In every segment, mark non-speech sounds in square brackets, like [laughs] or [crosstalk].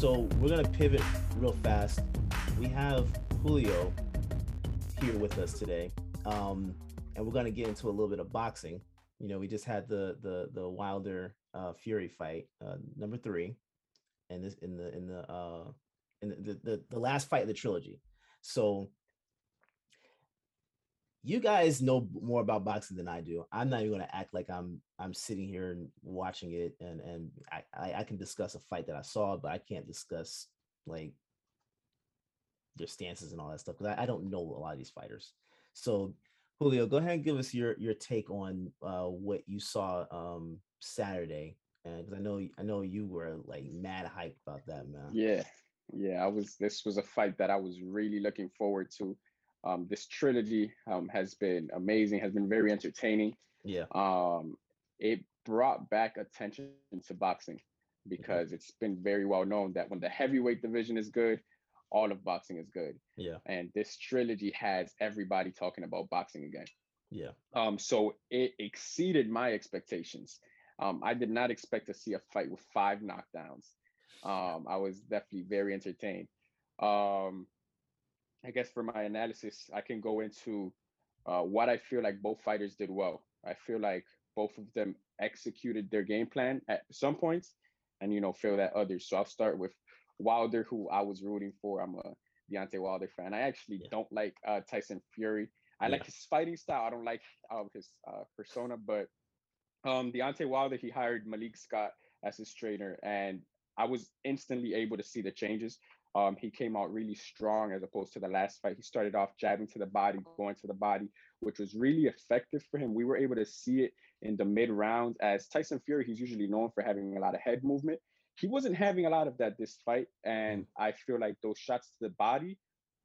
So we're gonna pivot real fast. We have Julio here with us today, um, and we're gonna get into a little bit of boxing. You know, we just had the the the Wilder uh, Fury fight, uh, number three, and this in the in the uh, in the, the the last fight of the trilogy. So you guys know more about boxing than I do. I'm not even going to act like I'm I'm sitting here and watching it, and and I, I, I can discuss a fight that I saw, but I can't discuss like their stances and all that stuff because I, I don't know a lot of these fighters. So Julio, go ahead and give us your your take on uh, what you saw um, Saturday, because I know I know you were like mad hyped about that, man. Yeah, yeah, I was. This was a fight that I was really looking forward to. Um, this trilogy um, has been amazing, has been very entertaining. Yeah. Um, it brought back attention to boxing mm-hmm. because mm-hmm. it's been very well known that when the heavyweight division is good, all of boxing is good. Yeah. And this trilogy has everybody talking about boxing again. Yeah. Um, so it exceeded my expectations. Um, I did not expect to see a fight with five knockdowns. Um, I was definitely very entertained. Um, I guess for my analysis, I can go into uh, what I feel like both fighters did well. I feel like both of them executed their game plan at some points, and you know, feel that others. So I'll start with Wilder, who I was rooting for. I'm a Deontay Wilder fan. I actually yeah. don't like uh, Tyson Fury. I yeah. like his fighting style. I don't like uh, his uh, persona, but um, Deontay Wilder, he hired Malik Scott as his trainer, and I was instantly able to see the changes. Um, he came out really strong as opposed to the last fight. He started off jabbing to the body, going to the body, which was really effective for him. We were able to see it in the mid rounds. As Tyson Fury, he's usually known for having a lot of head movement. He wasn't having a lot of that this fight, and I feel like those shots to the body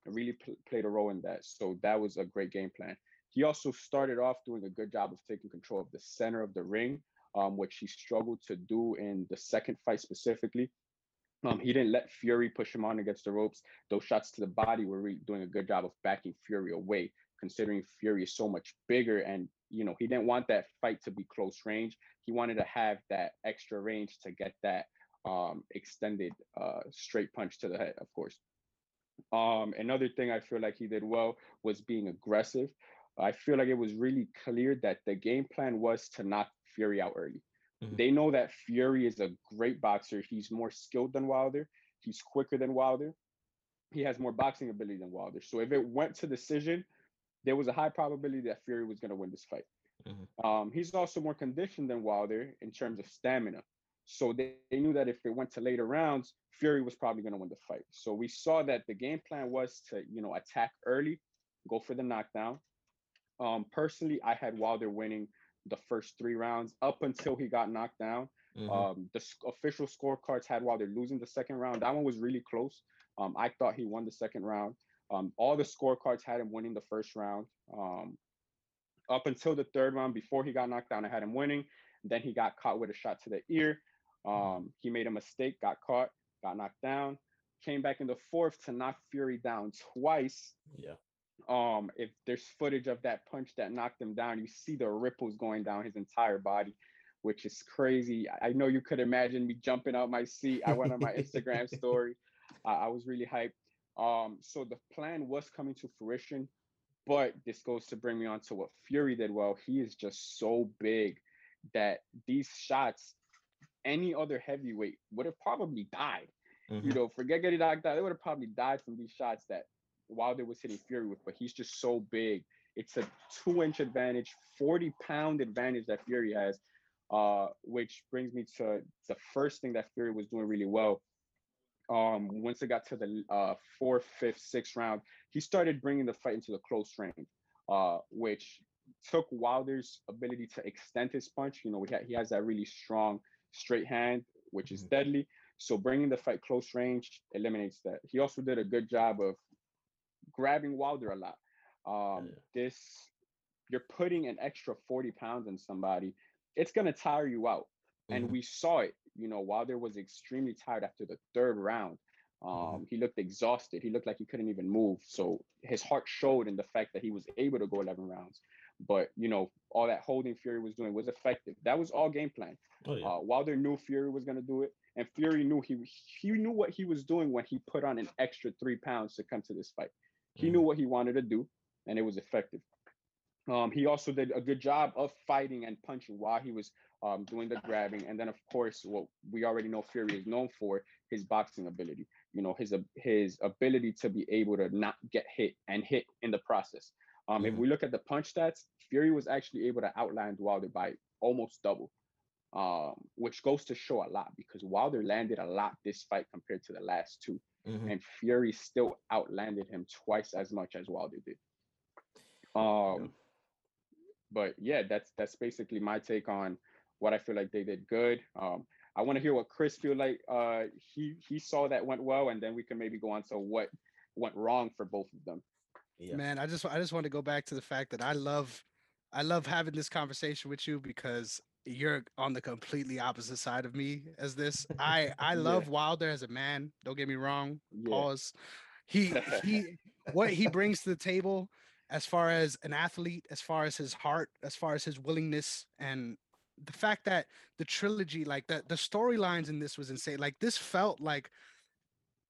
really pl- played a role in that. So that was a great game plan. He also started off doing a good job of taking control of the center of the ring, um, which he struggled to do in the second fight specifically. Um, he didn't let Fury push him on against the ropes. Those shots to the body were doing a good job of backing Fury away, considering Fury is so much bigger. And, you know, he didn't want that fight to be close range. He wanted to have that extra range to get that um, extended uh, straight punch to the head, of course. Um, another thing I feel like he did well was being aggressive. I feel like it was really clear that the game plan was to knock Fury out early. Mm-hmm. They know that Fury is a great boxer. He's more skilled than Wilder. He's quicker than Wilder. He has more boxing ability than Wilder. So if it went to decision, there was a high probability that Fury was going to win this fight. Mm-hmm. Um, he's also more conditioned than Wilder in terms of stamina. So they, they knew that if it went to later rounds, Fury was probably going to win the fight. So we saw that the game plan was to, you know, attack early, go for the knockdown. Um, personally, I had Wilder winning the first three rounds up until he got knocked down. Mm-hmm. Um, the official scorecards had Wilder losing the second round. That one was really close. Um, I thought he won the second round. Um, all the scorecards had him winning the first round. Um, up until the third round, before he got knocked down, I had him winning. Then he got caught with a shot to the ear. Um, he made a mistake, got caught, got knocked down, came back in the fourth to knock Fury down twice. Yeah. Um, if there's footage of that punch that knocked him down, you see the ripples going down his entire body, which is crazy. I know you could imagine me jumping out my seat. I went on my Instagram [laughs] story. I, I was really hyped. Um, so the plan was coming to fruition, but this goes to bring me on to what Fury did well. He is just so big that these shots, any other heavyweight would have probably died. Mm-hmm. You know, forget getting knocked out, they would have probably died from these shots that Wilder was hitting Fury with, but he's just so big. It's a two inch advantage, 40 pound advantage that Fury has, uh, which brings me to the first thing that Fury was doing really well. Um, once it got to the uh, fourth, fifth, sixth round, he started bringing the fight into the close range, uh, which took Wilder's ability to extend his punch. You know, he has that really strong straight hand, which is mm-hmm. deadly. So bringing the fight close range eliminates that. He also did a good job of grabbing Wilder a lot. Um, yeah. This you're putting an extra 40 pounds on somebody, it's gonna tire you out. Mm-hmm. And we saw it. You know, Wilder was extremely tired after the third round. Um, mm-hmm. He looked exhausted. He looked like he couldn't even move. So his heart showed in the fact that he was able to go 11 rounds. but you know, all that holding Fury was doing was effective. That was all game plan. Oh, yeah. uh, Wilder knew Fury was going to do it, and Fury knew he he knew what he was doing when he put on an extra three pounds to come to this fight. He mm knew what he wanted to do, and it was effective. Um, he also did a good job of fighting and punching while he was um, doing the grabbing. And then, of course, what we already know Fury is known for his boxing ability. You know, his his ability to be able to not get hit and hit in the process. Um, mm-hmm. If we look at the punch stats, Fury was actually able to outland Wilder by almost double, um, which goes to show a lot because Wilder landed a lot this fight compared to the last 2 mm-hmm. and Fury still outlanded him twice as much as Wilder did. Um, yeah but yeah, that's that's basically my take on what I feel like they did good. Um, I want to hear what Chris feel like uh, he he saw that went well, and then we can maybe go on to what went wrong for both of them. Yeah. Man, I just I just want to go back to the fact that I love I love having this conversation with you because you're on the completely opposite side of me as this. I I [laughs] love yeah. Wilder as a man. Don't get me wrong. Yeah. Pause. He he what he brings to the table as far as an athlete, as far as his heart, as far as his willingness, and the fact that the trilogy, like the the storylines in this was insane. Like this felt like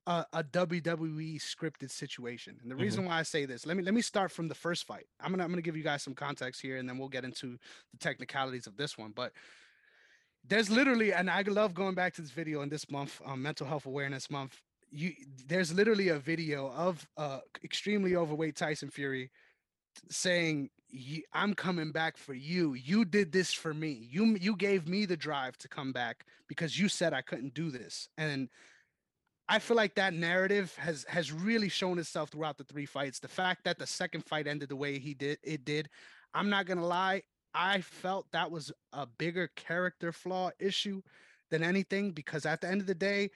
a, a WWE scripted situation. And the mm-hmm. reason why I say this, let me let me start from the first fight. I'm gonna I'm gonna give you guys some context here, and then we'll get into the technicalities of this one. But there's literally, and I love going back to this video in this month, um, Mental Health Awareness Month. You there's literally a video of uh extremely overweight Tyson Fury saying i'm coming back for you you did this for me you you gave me the drive to come back because you said i couldn't do this and i feel like that narrative has has really shown itself throughout the three fights. The fact that the second fight ended the way he did it did i'm not gonna lie i felt that was a bigger character flaw issue than anything because at the end of the day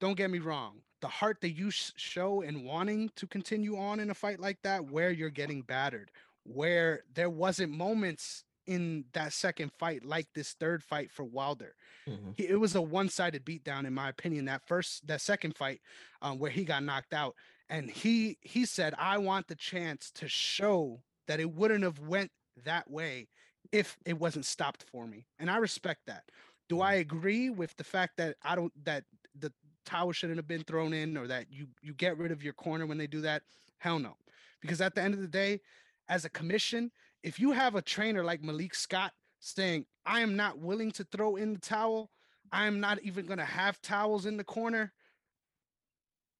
don't get me wrong the heart that you show in wanting to continue on in a fight like that where you're getting battered where there wasn't moments in that second fight like this third fight for Wilder. Mm-hmm. It was a one-sided beatdown in my opinion that first that second fight um, where he got knocked out and he he said I want the chance to show that it wouldn't have went that way if it wasn't stopped for me. And I respect that. Do I mm-hmm. agree with the fact that I don't that the towel shouldn't have been thrown in or that you you get rid of your corner when they do that hell no because at the end of the day as a commission if you have a trainer like malik scott saying i am not willing to throw in the towel. I am not even going to have towels in the corner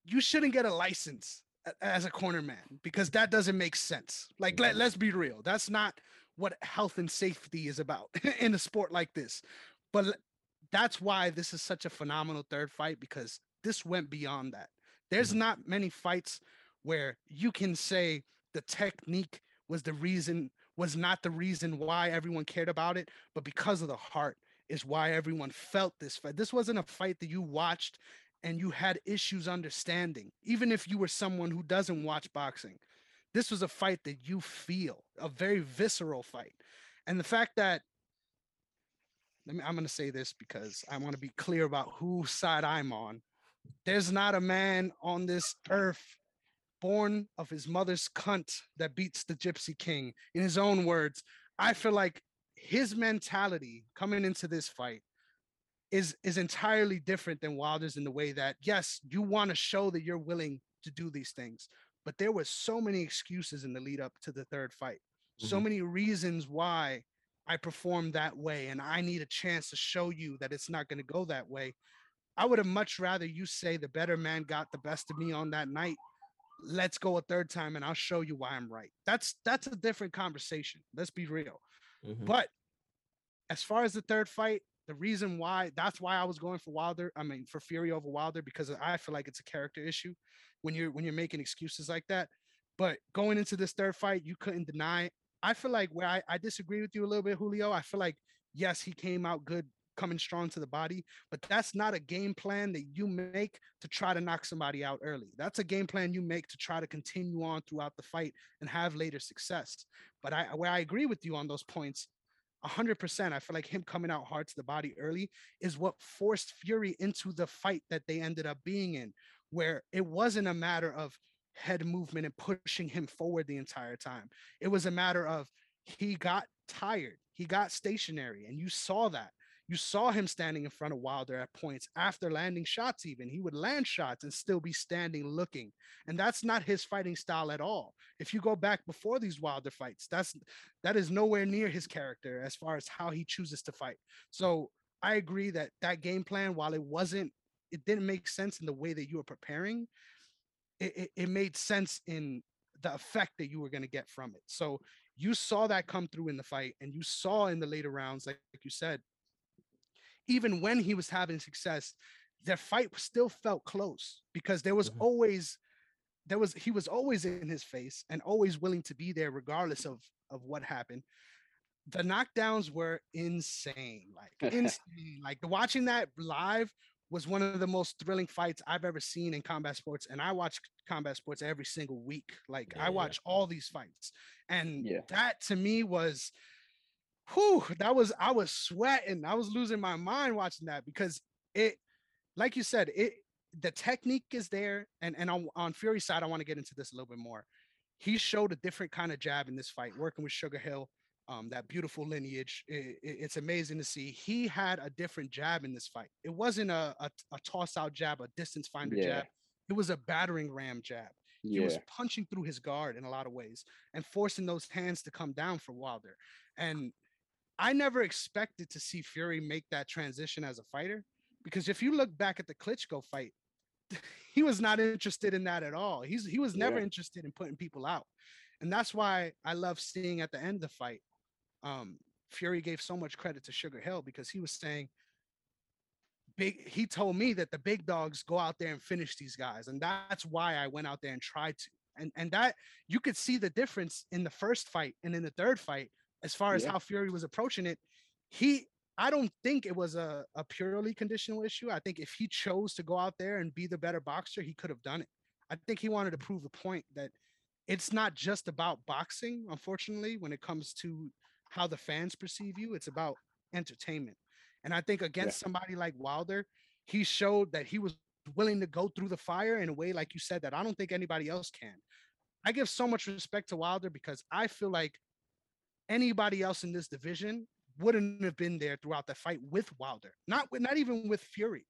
you shouldn't get a license as a corner man because that doesn't make sense. Like let, let's be real. That's not what health and safety is about [laughs] in a sport like this. But that's why this is such a phenomenal third fight because this went beyond that. There's mm-hmm. not many fights where you can say the technique was the reason was not the reason why everyone cared about it, but because of the heart is why everyone felt this fight. This wasn't a fight that you watched and you had issues understanding, even if you were someone who doesn't watch boxing. This was a fight that you feel, a very visceral fight. And the fact that let me, I'm going to say this because I want to be clear about whose side I'm on. There's not a man on this earth born of his mother's cunt that beats the Gypsy King. In his own words, I feel like his mentality coming into this fight is is entirely different than Wilder's in the way that yes, you want to show that you're willing to do these things, but there were so many excuses in the lead up to the third fight. Mm-hmm. So many reasons why I performed that way and I need a chance to show you that it's not going to go that way. I would have much rather you say the better man got the best of me on that night. Let's go a third time and I'll show you why I'm right. That's that's a different conversation. Let's be real. Mm-hmm. But as far as the third fight, the reason why that's why I was going for Wilder, I mean for Fury over Wilder because I feel like it's a character issue when you're when you're making excuses like that. But going into this third fight, you couldn't deny I feel like where I, I disagree with you a little bit, Julio. I feel like yes, he came out good coming strong to the body, but that's not a game plan that you make to try to knock somebody out early. That's a game plan you make to try to continue on throughout the fight and have later success. But I where I agree with you on those points, 100%, I feel like him coming out hard to the body early is what forced Fury into the fight that they ended up being in, where it wasn't a matter of head movement and pushing him forward the entire time. It was a matter of he got tired. He got stationary, and you saw that. You saw him standing in front of Wilder at points after landing shots, even. He would land shots and still be standing looking. And that's not his fighting style at all. If you go back before these Wilder fights, that's that is nowhere near his character as far as how he chooses to fight. So I agree that that game plan, while it wasn't, it didn't make sense in the way that you were preparing, it, it, it made sense in the effect that you were going to get from it. So you saw that come through in the fight and you saw in the later rounds, like, like you said, even when he was having success, their fight still felt close because there was mm-hmm. always there was he was always in his face and always willing to be there regardless of of what happened the knockdowns were insane like [laughs] insane like watching that live was one of the most thrilling fights I've ever seen in combat sports. And I watch combat sports every single week. Like yeah, I watch all these fights. And yeah. that to me was whew, that was I was sweating. I was losing my mind watching that because it, like you said, it the technique is there. And and on, on Fury's side, I want to get into this a little bit more. He showed a different kind of jab in this fight, working with Sugar Hill um, that beautiful lineage. It, it, it's amazing to see. He had a different jab in this fight. It wasn't a, a, a toss out jab, a distance finder yeah. jab. It was a battering ram jab. He yeah. was punching through his guard in a lot of ways and forcing those hands to come down for Wilder. And I never expected to see Fury make that transition as a fighter because if you look back at the Klitschko fight, [laughs] he was not interested in that at all. He's he was never yeah. interested in putting people out. And that's why I love seeing at the end of the fight um, Fury gave so much credit to Sugar Hill because he was saying, big he told me that the big dogs go out there and finish these guys and that's why i went out there and tried to and and that you could see the difference in the first fight and in the third fight as far as yeah. how fury was approaching it he i don't think it was a, a purely conditional issue i think if he chose to go out there and be the better boxer he could have done it i think he wanted to prove a point that it's not just about boxing unfortunately when it comes to how the fans perceive you. It's about entertainment. And I think against yeah. somebody like Wilder, he showed that he was willing to go through the fire in a way, like you said, that I don't think anybody else can. I give so much respect to Wilder because I feel like anybody else in this division wouldn't have been there throughout the fight with Wilder, not with, not even with Fury.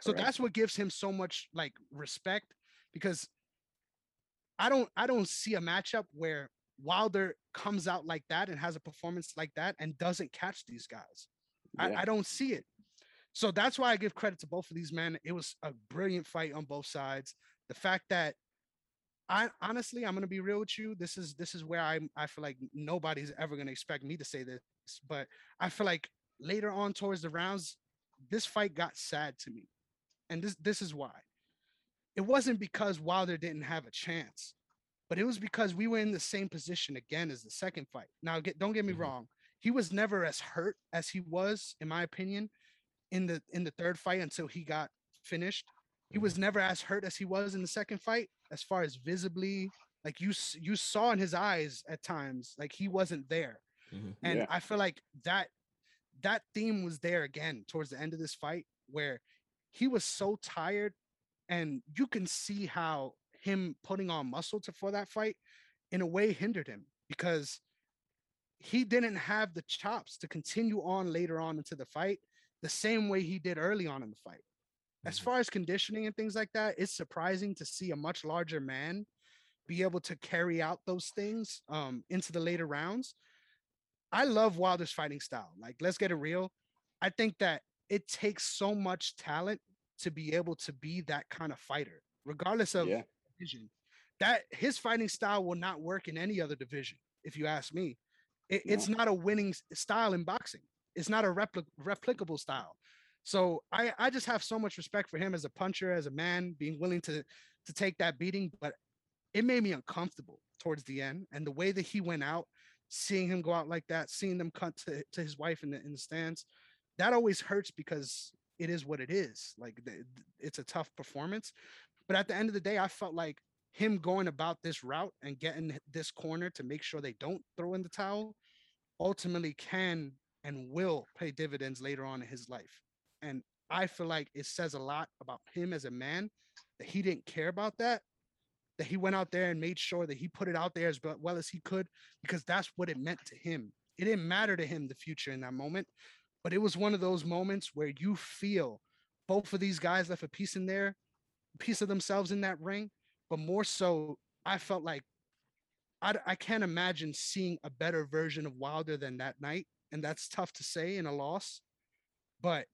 So Correct. that's what gives him so much like respect because I don't I don't see a matchup where Wilder comes out like that and has a performance like that and doesn't catch these guys. Yeah. I, I don't see it. So that's why I give credit to both of these men. It was a brilliant fight on both sides. The fact that I honestly, I'm gonna be real with you. This is this is where I I feel like nobody's ever gonna expect me to say this, but I feel like later on towards the rounds, this fight got sad to me, and this this is why. It wasn't because Wilder didn't have a chance but it was because we were in the same position again as the second fight. Now, get, don't get me mm-hmm. wrong, he was never as hurt as he was, in my opinion, in the in the third fight until he got finished. He was never as hurt as he was in the second fight, as far as visibly, like you you saw in his eyes at times, like he wasn't there. Mm-hmm. And yeah. I feel like that that theme was there again towards the end of this fight, where he was so tired, and you can see how him putting on muscle to for that fight in a way hindered him because he didn't have the chops to continue on later on into the fight the same way he did early on in the fight. As mm-hmm. far as conditioning and things like that, it's surprising to see a much larger man be able to carry out those things um, into the later rounds. I love Wilder's fighting style. Like, let's get it real. I think that it takes so much talent to be able to be that kind of fighter, regardless of yeah division. That his fighting style will not work in any other division, if you ask me. It. It's not a winning style in boxing. It's not a repli- replicable style. So I, I just have so much respect for him as a puncher, as a man, being willing to to take that beating. But it made me uncomfortable towards the end, and the way that he went out, seeing him go out like that, seeing them cut to, to his wife in the in the stands, that always hurts because it is what it is. Like it's a tough performance. But at the end of the day, I felt like him going about this route and getting this corner to make sure they don't throw in the towel ultimately can and will pay dividends later on in his life. And I feel like it says a lot about him as a man that he didn't care about that. that he went out there and made sure that he put it out there as well as he could because that's what it meant to him. It didn't matter to him the future in that moment, but it was one of those moments where you feel both of these guys left a piece in there, piece of themselves in that ring, but more so, I felt like I, I can't imagine seeing a better version of Wilder than that night, and that's tough to say in a loss, but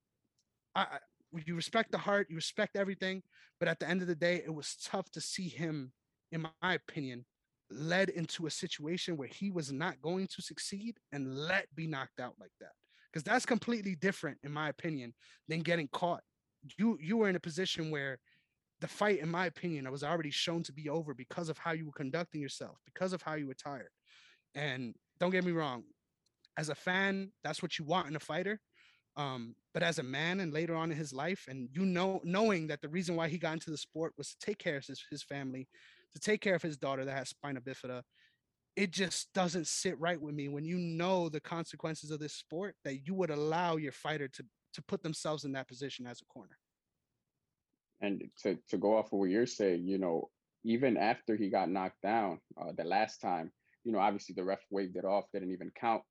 I, you respect the heart, you respect everything, but at the end of the day, it was tough to see him, in my opinion, led into a situation where he was not going to succeed and let be knocked out like that. Because that's completely different, in my opinion, than getting caught. You you were in a position where the fight, in my opinion, was already shown to be over because of how you were conducting yourself, because of how you were tired. And don't get me wrong, as a fan, that's what you want in a fighter. Um, but as a man and later on in his life, and you know, knowing that the reason why he got into the sport was to take care of his, his family, to take care of his daughter that has spina bifida, it just doesn't sit right with me when you know the consequences of this sport that you would allow your fighter to to put themselves in that position as a corner. And to to go off of what you're saying, you know, even after he got knocked down uh, the last time, you know, obviously the ref waved it off, didn't even count.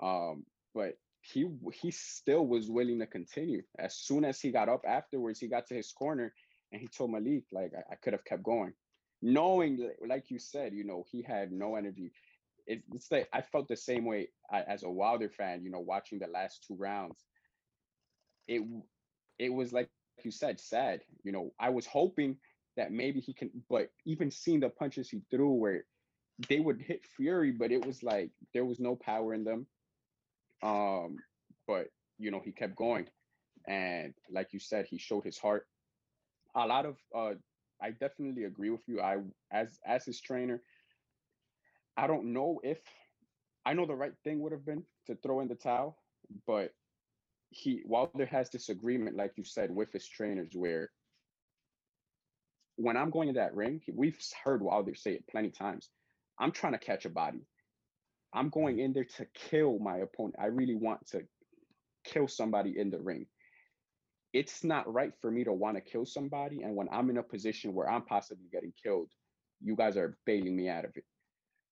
Um, but he he still was willing to continue. As soon as he got up afterwards, he got to his corner and he told Malik, like, I, I could have kept going. Knowing, like you said, you know, he had no energy. It's, it's like I felt the same way uh, as a Wilder fan, you know, watching the last two rounds. It it was like you said, sad. You know, I was hoping that maybe he can, but even seeing the punches he threw where they would hit Fury, but it was like there was no power in them. Um, but you know, he kept going. And like you said, he showed his heart. A lot of uh I definitely agree with you. I as as his trainer, I don't know if I know the right thing would have been to throw in the towel, but he Wilder has this agreement, like you said, with his trainers where when I'm going to that ring, we've heard Wilder say it plenty times. I'm trying to catch a body. I'm going mm. in there to kill my opponent. I really want to kill somebody in the ring. It's not right for me to want to kill somebody. And when I'm in a position where I'm possibly getting killed, you guys are bailing me out of it.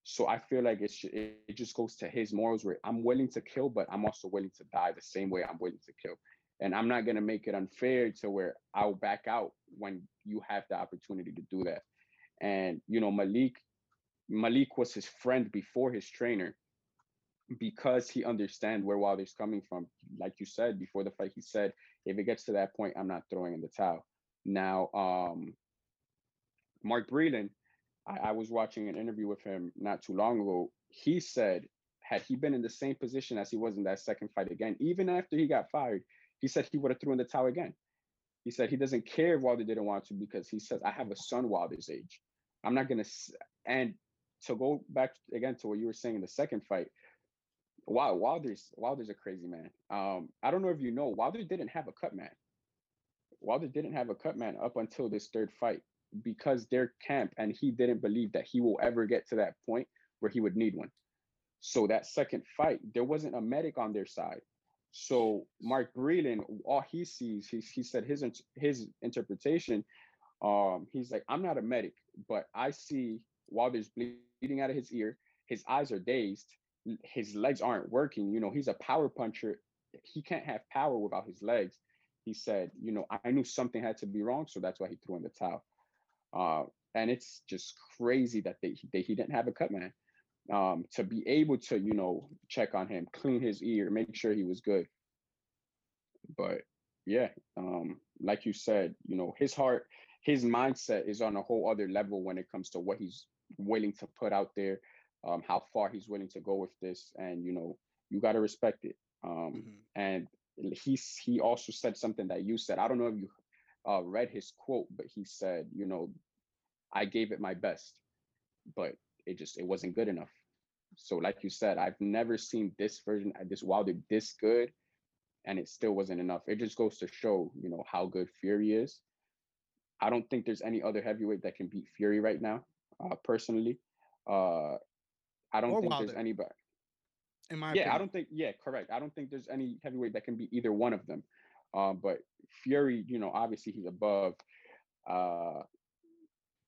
So I feel like it's it just goes to his morals where I'm willing to kill, but I'm also willing to die the same way I'm willing to kill. And I'm not gonna make it unfair to where I'll back out when you have the opportunity to do that. And you know, Malik Malik was his friend before his trainer because he understands where Wilder's coming from. Like you said before the fight, he said, if it gets to that point, I'm not throwing in the towel. Now, um, Mark Breland, I, I was watching an interview with him not too long ago. He said, had he been in the same position as he was in that second fight again, even after he got fired, he said he would have thrown in the towel again. He said he doesn't care if Wilder didn't want to because he says, I have a son Wilder's age. I'm not going to, and to go back again to what you were saying in the second fight, wow, Wilder's Wilder's a crazy man. Um, I don't know if you know, Wilder didn't have a cut man. Wilder didn't have a cut man up until this third fight because their camp and he didn't believe that he will ever get to that point where he would need one. So that second fight, there wasn't a medic on their side. So Mark Breland, all he sees, he, he said his his interpretation. Um, he's like, I'm not a medic, but I see Wilder's bleeding out of his ear. His eyes are dazed. His legs aren't working. You know, he's a power puncher. He can't have power without his legs. He said, you know, I knew something had to be wrong, so that's why he threw in the towel. Uh, and it's just crazy that they, they he didn't have a cut man um, to be able to, you know, check on him, clean his ear, make sure he was good. But yeah, um, like you said, you know, his heart, his mindset is on a whole other level when it comes to what he's willing to put out there, um, how far he's willing to go with this, and you know, you got to respect it. Um, mm-hmm. And he's he also said something that you said. I don't know if you uh, read his quote, but he said, you know, I gave it my best, but it just it wasn't good enough. So, like you said, I've never seen this version, uh, this Wilder this good, and it still wasn't enough. It just goes to show, you know, how good Fury is. I don't think there's any other heavyweight that can beat Fury right now uh, personally. Uh, I don't or think Wilder. there's anybody. In my yeah, opinion. I don't think. Yeah, correct. I don't think there's any heavyweight that can be either one of them. Um, but Fury, you know, obviously he's above. Uh,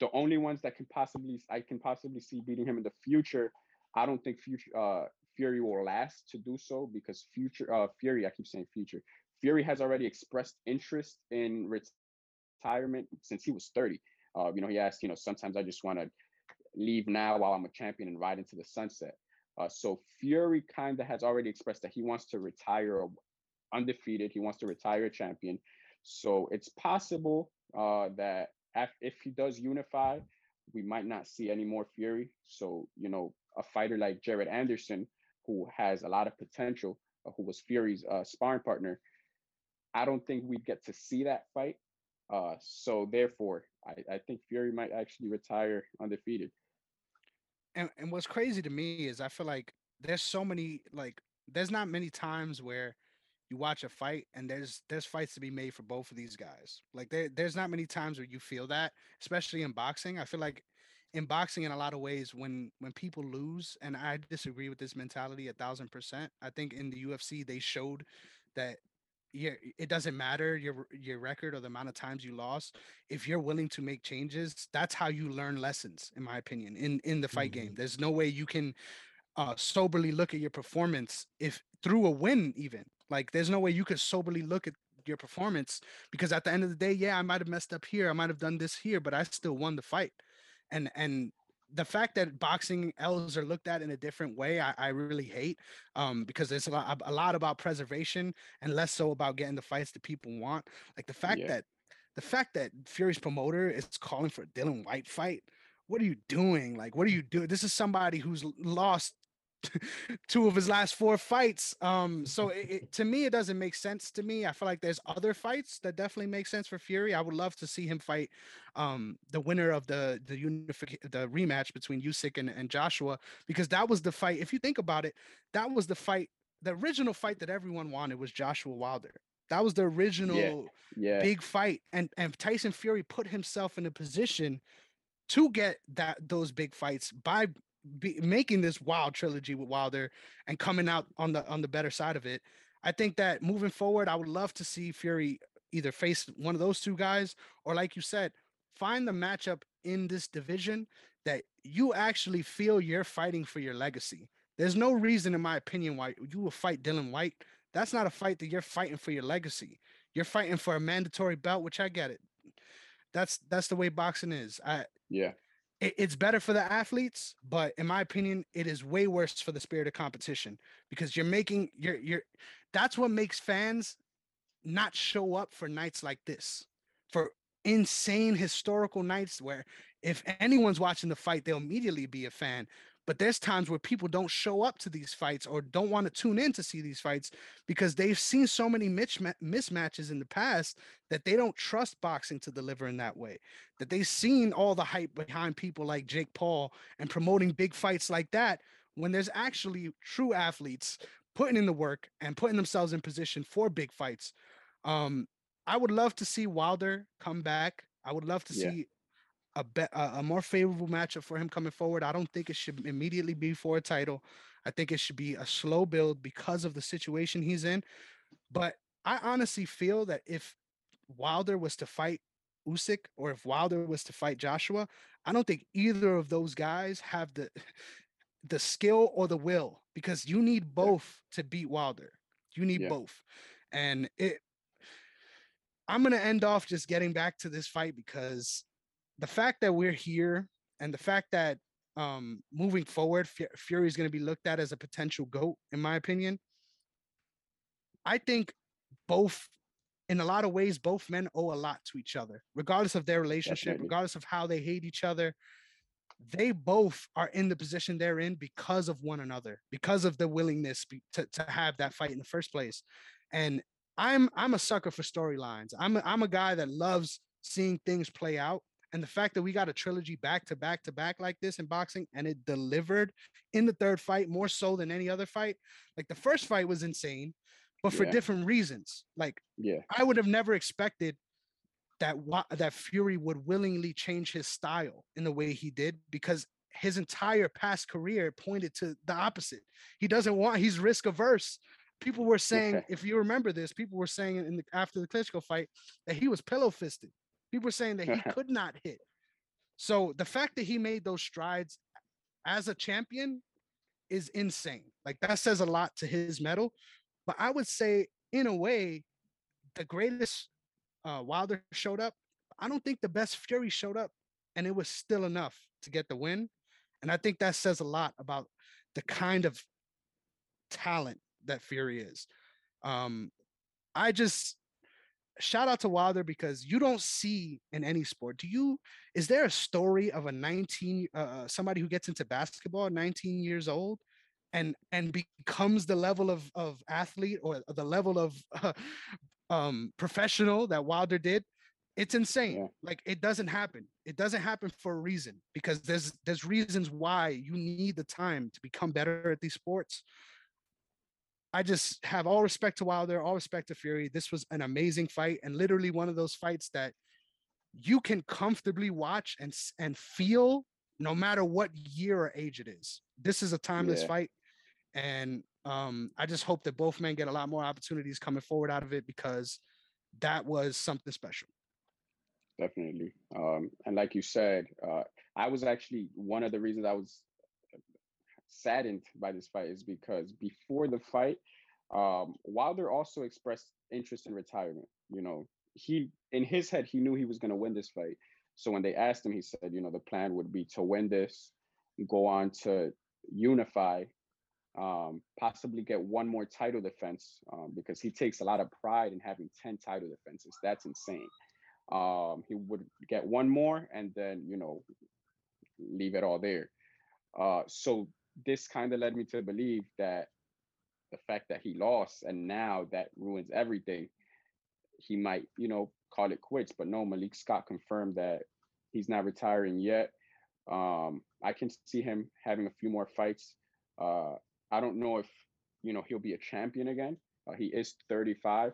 the only ones that can possibly I can possibly see beating him in the future. I don't think future uh, Fury will last to do so because future uh, Fury. I keep saying future. Fury has already expressed interest in retirement since he was 30. Uh, you know, he asked, you know, sometimes I just want to leave now while I'm a champion and ride into the sunset. Uh, so Fury kind of has already expressed that he wants to retire undefeated. He wants to retire a champion. So it's possible uh, that if he does unify, we might not see any more Fury. So, you know, a fighter like Jared Anderson, who has a lot of potential, uh, who was Fury's uh, sparring partner, I don't think we'd get to see that fight. Uh, so therefore, I, I think Fury might actually retire undefeated. And and what's crazy to me is I feel like there's so many like there's not many times where you watch a fight and there's there's fights to be made for both of these guys. Like there there's not many times where you feel that, especially in boxing. I feel like in boxing in a lot of ways when when people lose and i disagree with this mentality a thousand percent i think in the ufc they showed that yeah, it doesn't matter your your record or the amount of times you lost. If you're willing to make changes, that's how you learn lessons, in my opinion, in in the fight mm-hmm. game. There's no way you can uh, soberly look at your performance if through a win, even like there's no way you could soberly look at your performance because at the end of the day, yeah, I might have messed up here, I might have done this here, but I still won the fight. And and the fact that boxing L's are looked at in a different way, I, I really hate um, because it's a lot, a lot about preservation and less so about getting the fights that people want. Like the fact yeah. that the fact that Fury's promoter is calling for a Dillian Whyte fight. What are you doing? Like, what are you doing? This is somebody who's lost two of his last four fights. Um, [laughs] so it, it, to me, it doesn't make sense to me. I feel like there's other fights that definitely make sense for Fury. I would love to see him fight um, the winner of the the unific- the rematch between Usyk and, and Joshua because that was the fight. If you think about it, that was the fight. The original fight that everyone wanted was Joshua Wilder. That was the original yeah, yeah. big fight, and and Tyson Fury put himself in a position to get that those big fights by be, making this wild trilogy with Wilder and coming out on the on the better side of it. I think that moving forward, I would love to see Fury either face one of those two guys or, like you said, find the matchup in this division that you actually feel you're fighting for your legacy. There's no reason, in my opinion, why you will fight Dillian Whyte. That's not a fight that you're fighting for your legacy. You're fighting for a mandatory belt, which I get it. That's that's the way boxing is. I yeah it's better for the athletes, but in my opinion, it is way worse for the spirit of competition because you're making you're you're that's what makes fans not show up for nights like this for insane historical nights where if anyone's watching the fight they'll immediately be a fan but there's times where people don't show up to these fights or don't want to tune in to see these fights because they've seen so many mismatches in the past that they don't trust boxing to deliver in that way. That they've seen all the hype behind people like Jake Paul and promoting big fights like that when there's actually true athletes putting in the work and putting themselves in position for big fights. Um, I would love to see Wilder come back. I would love to yeah. see a, be- a more favorable matchup for him coming forward. I don't think it should immediately be for a title. I think it should be a slow build because of the situation he's in. But I honestly feel that if Wilder was to fight Usyk or if Wilder was to fight Joshua, I don't think either of those guys have the [laughs] the skill or the will because you need both to beat Wilder. You need yeah. both. And it I'm going to end off just getting back to this fight because the fact that we're here and the fact that um, moving forward, Fury is going to be looked at as a potential goat, in my opinion. I think both, in a lot of ways, both men owe a lot to each other, regardless of their relationship, Definitely. regardless of how they hate each other. They both are in the position they're in because of one another, because of the willingness to, to have that fight in the first place. And I'm I'm a sucker for storylines. I'm a, I'm a guy that loves seeing things play out and the fact that we got a trilogy back to back to back like this in boxing and it delivered in the third fight more so than any other fight. Like the first fight was insane, but for yeah. different reasons. Like yeah, I would have never expected that that Fury would willingly change his style in the way he did because his entire past career pointed to the opposite. He doesn't want he's risk averse. People were saying, yeah. if you remember this, people were saying in the, after the Klitschko fight that he was pillow fisted. People were saying that he [laughs] could not hit. So the fact that he made those strides as a champion is insane. Like that says a lot to his mettle. But I would say, in a way, the greatest uh, Wilder showed up. I don't think the best Fury showed up, and it was still enough to get the win. And I think that says a lot about the kind of talent that Fury is. Um, I just shout out to Wilder because you don't see in any sport. Do you? Is there a story of a 19 uh, uh somebody who gets into basketball 19 years old and and becomes the level of of athlete or the level of uh, um professional that Wilder did? It's insane. Yeah. Like it doesn't happen. It doesn't happen for a reason because there's there's reasons why you need the time to become better at these sports. I just have all respect to Wilder, all respect to Fury. This was an amazing fight and literally one of those fights that you can comfortably watch and and feel no matter what year or age it is. This is a timeless yeah. fight and um, I just hope that both men get a lot more opportunities coming forward out of it because that was something special. Definitely. Um, and like you said, uh, I was actually one of the reasons I was saddened by this fight is because before the fight, um, Wilder also expressed interest in retirement. You know, he in his head he knew he was going to win this fight. So when they asked him, he said, you know, the plan would be to win this, go on to unify, um, possibly get one more title defense um, because he takes a lot of pride in having 10 title defenses. That's insane. Um, he would get one more and then, you know, leave it all there. Uh, so this kind of led me to believe that the fact that he lost and now that ruins everything, he might, you know, call it quits. But no, Malik Scott confirmed that he's not retiring yet. Um, I can see him having a few more fights. Uh, I don't know if you know he'll be a champion again. Uh, he is 35.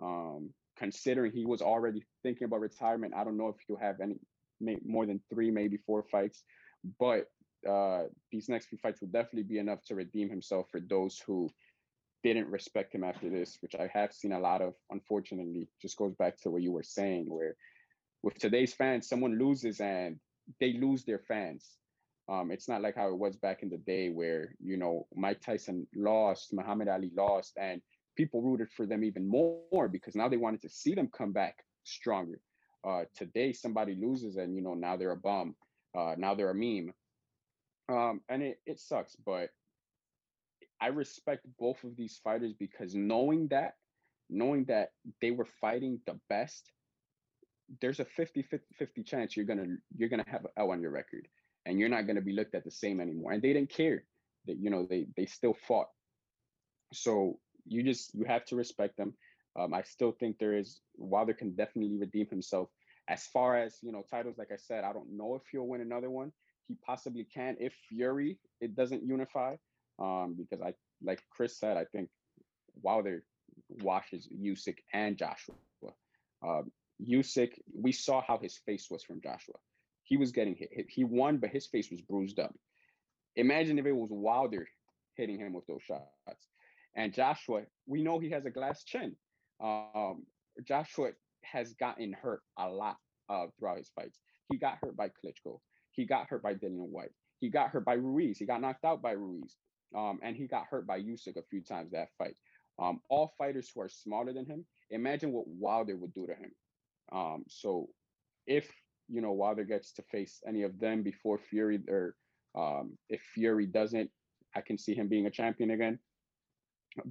Um, considering he was already thinking about retirement, I don't know if he'll have any more than three, maybe four fights. But uh, these next few fights will definitely be enough to redeem himself for those who didn't respect him after this, which I have seen a lot of. Unfortunately, just goes back to what you were saying, where with today's fans, someone loses and they lose their fans. Um, it's not like how it was back in the day where, you know, Mike Tyson lost, Muhammad Ali lost, and people rooted for them even more because now they wanted to see them come back stronger. Uh, today, somebody loses and, you know, now they're a bum. Uh, now they're a meme. Um, and it, it sucks, but I respect both of these fighters because knowing that, knowing that they were fighting the best, there's a 50 50, 50 chance you're gonna you're gonna have an L on your record and you're not to be looked at the same anymore and they didn't care that you know they they still fought. So you just you have to respect them. Um, i still think there is wilder can definitely redeem himself. As far as you know titles like i said i don't know if he'll win another one he possibly can if fury it doesn't unify um, because i like chris said i think wilder washes Usyk and Joshua. Um, Usyk, we saw how his face was from Joshua. He was getting hit. He won, but his face was bruised up. Imagine if it was Wilder hitting him with those shots. And Joshua, we know he has a glass chin. Um, Joshua has gotten hurt a lot uh, throughout his fights. He got hurt by Klitschko. He got hurt by Dillian Whyte. He got hurt by Ruiz. He got knocked out by Ruiz. Um, and he got hurt by Usyk a few times that fight. Um, all fighters who are smaller than him, imagine what Wilder would do to him. Um, so if you know, Wilder gets to face any of them before Fury, or um, if Fury doesn't, I can see him being a champion again.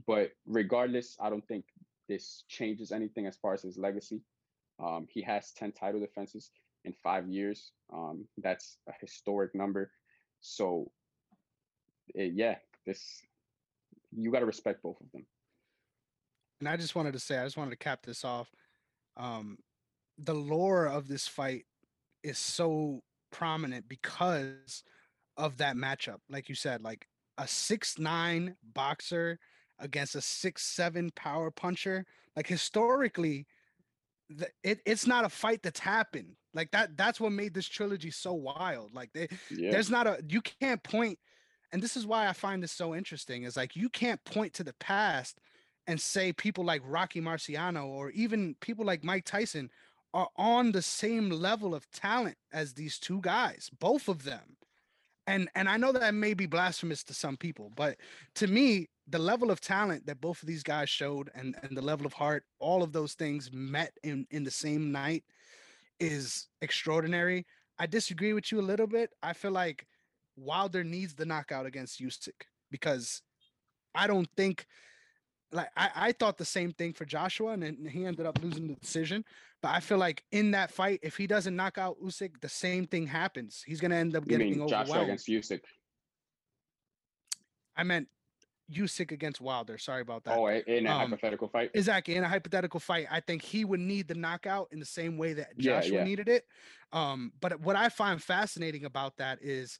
But regardless, I don't think this changes anything as far as his legacy. Um, he has 10 title defenses in five years. Um, that's a historic number. So, it, eh, yeah, this you got to respect both of them. And I just wanted to say, I just wanted to cap this off. Um, the lore of this fight is so prominent because of that matchup. Like you said, like a six nine boxer against a six seven power puncher. Like historically, the, it, it's not a fight that's happened. Like that. That's what made this trilogy so wild. Like they, yeah. there's not a you can't point, and this is why I find this so interesting. Is like you can't point to the past and say people like Rocky Marciano or even people like Mike Tyson are on the same level of talent as these two guys, both of them. And and I know that may be blasphemous to some people, but to me, the level of talent that both of these guys showed and, and the level of heart, all of those things met in, in the same night is extraordinary. I disagree with you a little bit. I feel like Wilder needs the knockout against Usyk because I don't think like I, I thought the same thing for Joshua and, and he ended up losing the decision. But I feel like in that fight, if he doesn't knock out Usyk, the same thing happens. He's gonna end up You getting mean overwhelmed. Joshua against Usyk? I meant Usyk against Wilder. Sorry about that. Oh, in a Um, hypothetical fight. Exactly. In a hypothetical fight, I think he would need the knockout in the same way that Yeah, Joshua yeah. needed it. Um, but what I find fascinating about that is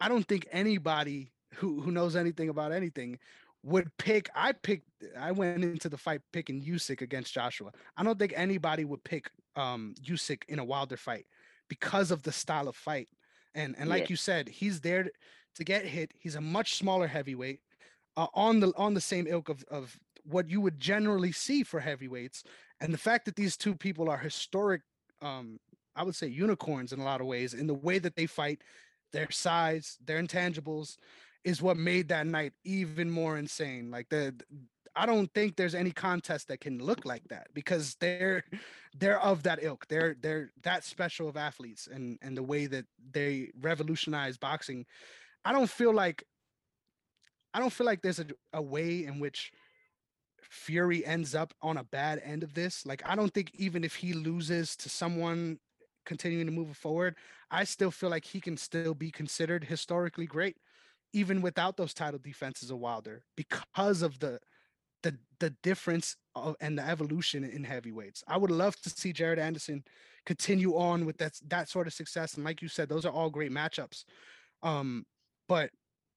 I don't think anybody who who knows anything about anything would pick. I picked. I went into the fight picking Usyk against Joshua. I don't think anybody would pick um Usyk in a Wilder fight because of the style of fight. And and like Yeah. you said, he's there to get hit. He's a much smaller heavyweight uh, on the on the same ilk of of what you would generally see for heavyweights. And the fact that these two people are historic, um, I would say unicorns in a lot of ways in the way that they fight, their size, their intangibles, is what made that night even more insane. Like the I don't think there's any contest that can look like that because they're they're of that ilk. They're they're that special of athletes and and the way that they revolutionize boxing. I don't feel like I don't feel like there's a, a way in which Fury ends up on a bad end of this. Like I don't think even if he loses to someone continuing to move forward, I still feel like he can still be considered historically great, even without those title defenses of Wilder, because of the the the difference of, and the evolution in heavyweights. I would love to see Jared Anderson continue on with that that sort of success. And like you said, those are all great matchups. Um, but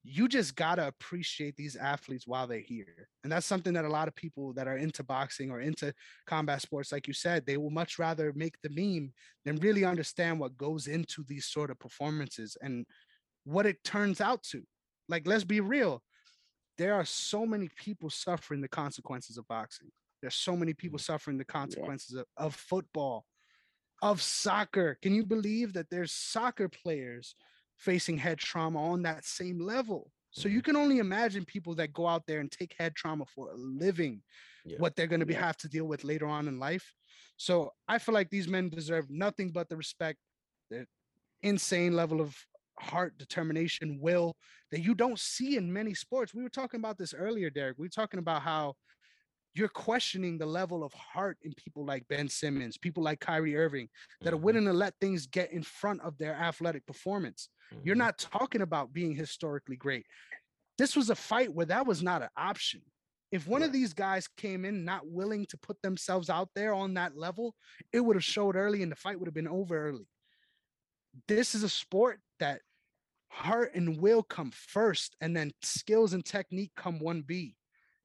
you just gotta appreciate these athletes while they're here. And that's something that a lot of people that are into boxing or into combat sports, like you said, they will much rather make the meme than really understand what goes into these sort of performances and what it turns out to. Like, let's be real. There are so many people suffering the consequences of boxing. There's so many people mm. suffering the consequences of, of football, of soccer. Can you believe that there's soccer players facing head trauma on that same level? So you mm-hmm. can only imagine people that go out there and take head trauma for a living, Yeah. what they're going to be Yeah. have to deal with later on in life. So I feel like these men deserve nothing but the respect, the insane level of heart, determination, will that you don't see in many sports. We were talking about this earlier, Derek. We were talking about how you're questioning the level of heart in people like Ben Simmons, people like Kyrie Irving, that are Mhm, willing to let things get in front of their athletic performance. You're mhm. not talking about being historically great. This was a fight where that was not an option. If one of these guys came in not willing to put themselves out there on that level, it would have showed early and the fight would have been over early. This is a sport that heart and will come first, and then skills and technique come 1B.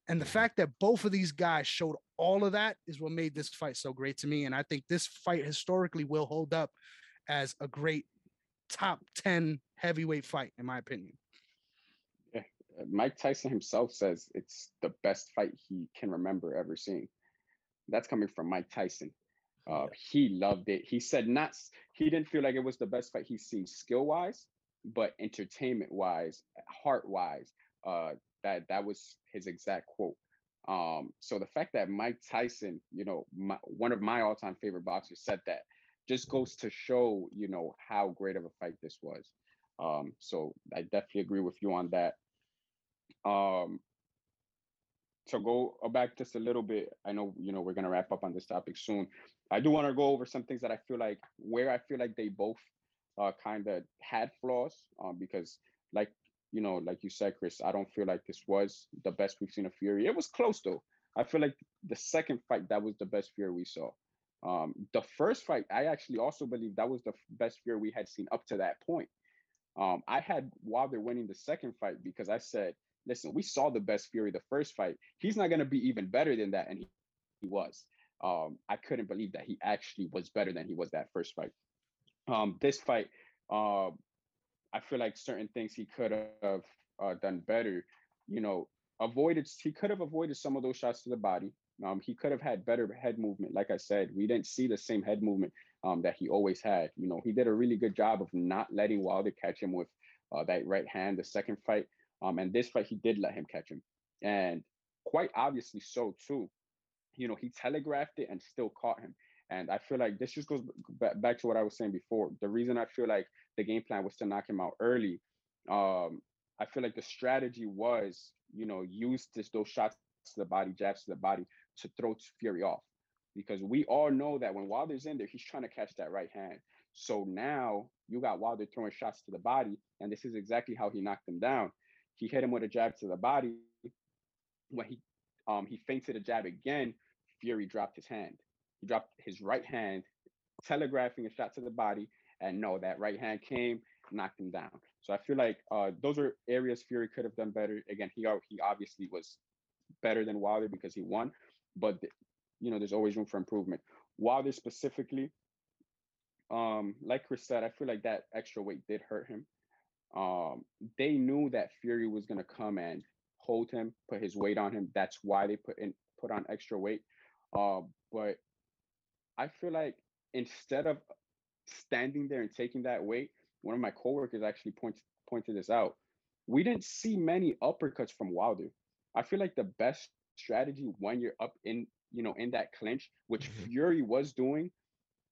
And the fact that both of these guys showed all of that is what made this fight so great to me. And I think this fight historically will hold up as a great top 10 heavyweight fight, in my opinion. Uh, Mike Tyson himself says it's the best fight he can remember ever seeing. That's coming from Mike Tyson. Uh, He loved it. He said not he didn't feel like it was the best fight he's seen skill wise, but entertainment wise, heart wise. Uh, that that was his exact quote. Um, so the fact that Mike Tyson, you know, my, one of my all-time favorite boxers, said that just goes to show, you know, how great of a fight this was. Um, so I definitely agree with you on that. Um, to go uh, back just a little bit, I know you know we're gonna wrap up on this topic soon. I do want to go over some things that I feel like where I feel like they both uh, kind of had flaws, um, because like you know, like you said, Chris, I don't feel like this was the best we've seen of Fury. It was close though. I feel like the second fight that was the best Fury we saw. Um, the first fight, I actually also believe that was the best Fury we had seen up to that point. Um, I had Wilder winning the second fight because I said, listen, we saw the best Fury the first fight. He's not going to be even better than that. And he, he was. Um, I couldn't believe that he actually was better than he was that first fight. Um, this fight, uh, I feel like certain things he could have uh, done better. You know, avoided, he could have avoided some of those shots to the body. Um, he could have had better head movement. Like I said, we didn't see the same head movement um, that he always had. You know, he did a really good job of not letting Wilder catch him with uh, that right hand. The second fight, um, and this fight, he did let him catch him, and quite obviously so too. You know, he telegraphed it and still caught him. And I feel like this just goes back to what I was saying before. The reason I feel like the game plan was to knock him out early, um, I feel like the strategy was, you know, use this those shots to the body, jabs to the body to throw Fury off. Because we all know that when Wilder's in there, he's trying to catch that right hand. So now you got Wilder throwing shots to the body, and this is exactly how he knocked him down. He hit him with a jab to the body. When he um he feinted a jab again, Fury dropped his hand. He dropped his right hand, telegraphing a shot to the body, and no, that right hand came, knocked him down. So I feel like uh, those are areas Fury could have done better. Again, he he obviously was better than Wilder because he won, but you know there's always room for improvement. Wilder specifically, um, like Chris said, I feel like that extra weight did hurt him. Um, they knew that Fury was gonna come and hold him, put his weight on him. That's why they put in put on extra weight. Uh, but I feel like instead of standing there and taking that weight, one of my coworkers actually pointed pointed this out. We didn't see many uppercuts from Wilder. I feel like the best strategy when you're up in, you know, in that clinch, which mm-hmm. Fury was doing,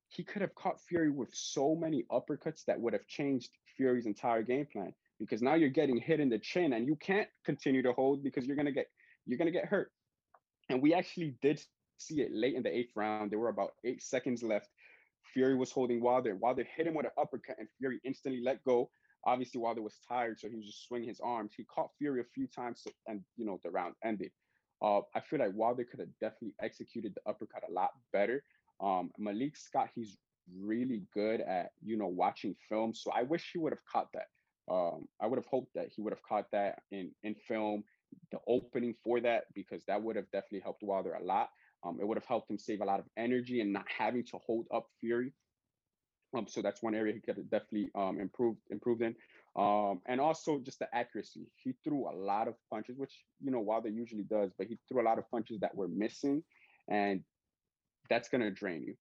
he could have caught Fury with so many uppercuts that would have changed Fury's entire game plan. Because now you're getting hit in the chin and you can't continue to hold because you're gonna get you're gonna get hurt. And we actually did see it late in the eighth round. There were about eight seconds left. Fury was holding Wilder. Wilder hit him with an uppercut, and Fury instantly let go. Obviously, Wilder was tired, so he was just swinging his arms. He caught Fury a few times, and you know the round ended. Uh, I feel like Wilder could have definitely executed the uppercut a lot better. Um, Malik Scott, he's really good at you know watching film, so I wish he would have caught that. Um, I would have hoped that he would have caught that in in film, the opening for that, because that would have definitely helped Wilder a lot. Um, it would have helped him save a lot of energy and not having to hold up Fury. Um, so that's one area he could have definitely um, improved improved in. Um, and also just the accuracy. He threw a lot of punches, which you know Wilder usually does, but he threw a lot of punches that were missing, and that's gonna drain you.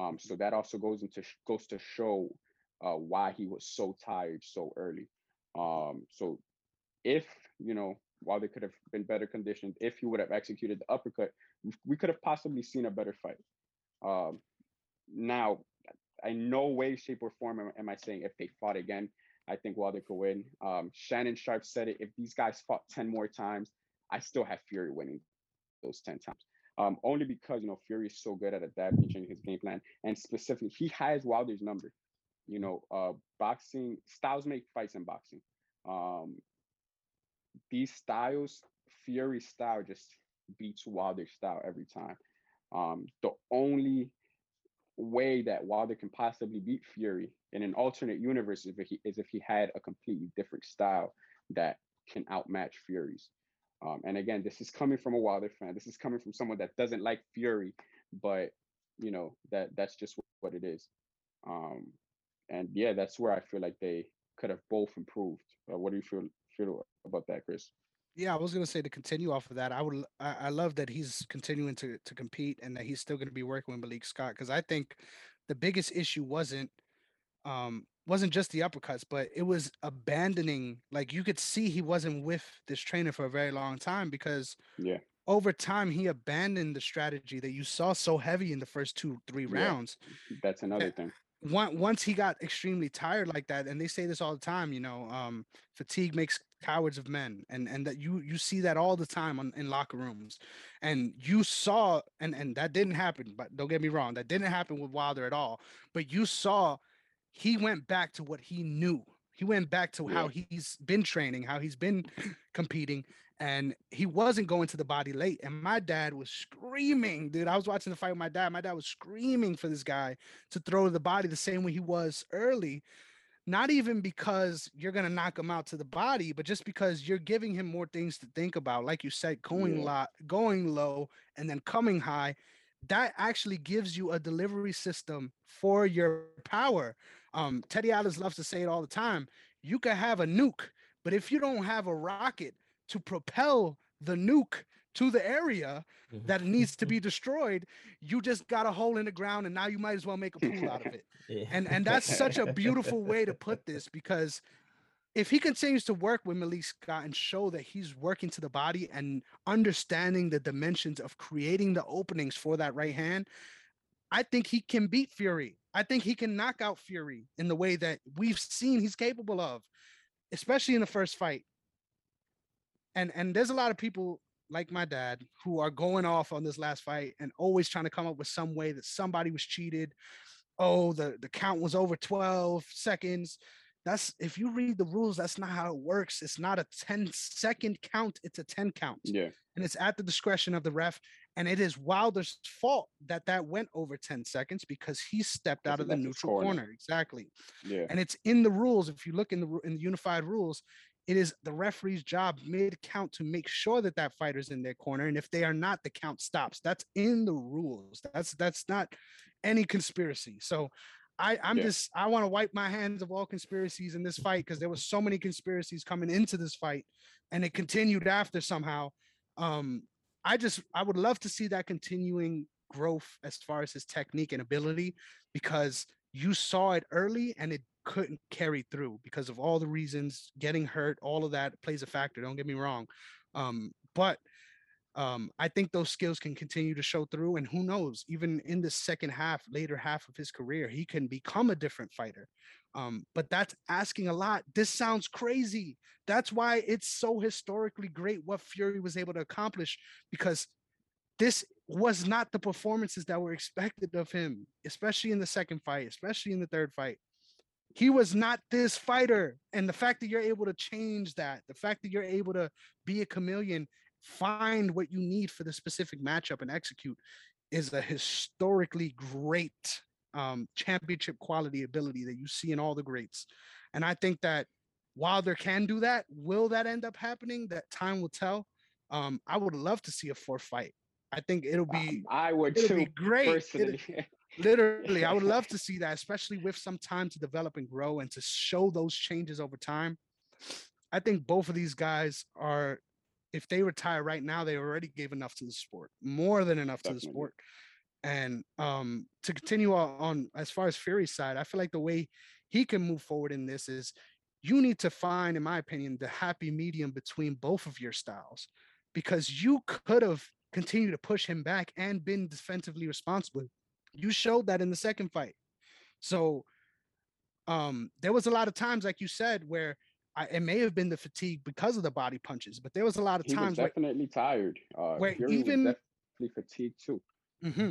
Um, so that also goes into goes to show uh, why he was so tired so early. Um, so if you know they could have been better conditioned, if he would have executed the uppercut, we could have possibly seen a better fight. Um, now, in no way, shape, or form am, am, I saying if they fought again, I think Wilder could win. Um, Shannon Sharpe said it. If these guys fought 10 more times, I still have Fury winning those 10 times. Um, only because, you know, Fury is so good at adapting, his game plan. And specifically, he has Wilder's number. You know, uh, boxing, styles make fights in boxing. Um, these styles, Fury style just beats Wilder style every time. Um, the only way that Wilder can possibly beat Fury in an alternate universe is if he, is if he had a completely different style that can outmatch Fury's. Um, and again, this is coming from a Wilder fan. This is coming from someone that doesn't like Fury, but you know that that's just what it is. Um, and yeah, that's where I feel like they could have both improved. Uh, what do you feel feel about that, Chris? Yeah, I was gonna say to continue off of that. I would, I, I love that he's continuing to to compete and that he's still gonna be working with Malik Scott because I think the biggest issue wasn't um wasn't just the uppercuts, but it was abandoning. Like you could see he wasn't with this trainer for a very long time because yeah, over time he abandoned the strategy that you saw so heavy in the first two three rounds. Yeah, that's another thing once he got extremely tired like that and they say this all the time you know um, fatigue makes cowards of men and and that you you see that all the time on, in locker rooms and you saw and and that didn't happen but don't get me wrong that didn't happen with wilder at all but you saw he went back to what he knew he went back to yeah. how he's been training how he's been competing and he wasn't going to the body late. And my dad was screaming, dude. I was watching the fight with my dad. My dad was screaming for this guy to throw the body the same way he was early. Not even because you're gonna knock him out to the body, but just because you're giving him more things to think about. Like you said, going yeah. lot, going low, and then coming high. That actually gives you a delivery system for your power. Um, Teddy Atlas loves to say it all the time. You can have a nuke, but if you don't have a rocket to propel the nuke to the area mm-hmm. that needs to be [laughs] destroyed, you just got a hole in the ground and now you might as well make a pool out of it. yeah. And and that's such a beautiful way to put this because if he continues to work with Malik Scott and show that he's working to the body and understanding the dimensions of creating the openings for that right hand, I think he can beat Fury. I think he can knock out Fury in the way that we've seen he's capable of, especially in the first fight. And and there's a lot of people like my dad who are going off on this last fight and always trying to come up with some way that somebody was cheated. Oh, the the count was over 12 seconds. That's if you read the rules, that's not how it works. It's not a 10 second count, it's a 10 count. Yeah. And it's at the discretion of the ref. And it is Wilder's fault that that went over 10 seconds because he stepped out of the neutral corner. corner. Exactly. Yeah. And it's in the rules. If you look in the in the unified rules, it is the referee's job mid count to make sure that that fighter's in their corner. And if they are not, the count stops. That's in the rules. That's that's not any conspiracy. So I, I'm yeah. just I want to wipe my hands of all conspiracies in this fight because there was so many conspiracies coming into this fight, and it continued after somehow. Um, I just I would love to see that continuing growth as far as his technique and ability because you saw it early and it couldn't carry through because of all the reasons getting hurt all of that plays a factor don't get me wrong um, but um, I think those skills can continue to show through. And who knows, even in the second half, later half of his career, he can become a different fighter. Um, but that's asking a lot. This sounds crazy. That's why it's so historically great what Fury was able to accomplish because this was not the performances that were expected of him, especially in the second fight, especially in the third fight. He was not this fighter. And the fact that you're able to change that, the fact that you're able to be a chameleon find what you need for the specific matchup and execute is a historically great um, championship quality ability that you see in all the greats. And I think that Wilder can do that. Will that end up happening? That time will tell. Um, I would love to see a fourth fight. I think it'll be. Um, I would it'll too, be great. It, [laughs] literally, I would [laughs] love to see that, especially with some time to develop and grow and to show those changes over time. I think both of these guys are if they retire right now, they already gave enough to the sport, more than enough Definitely. to the sport. And um, to continue on, on as far as Fury's side, I feel like the way he can move forward in this is you need to find, in my opinion, the happy medium between both of your styles, because you could have continued to push him back and been defensively responsible. You showed that in the second fight. So um, there was a lot of times, like you said, where I, it may have been the fatigue because of the body punches, but there was a lot of he times definitely where, tired. Uh, where Fury even definitely fatigued too. Mm-hmm.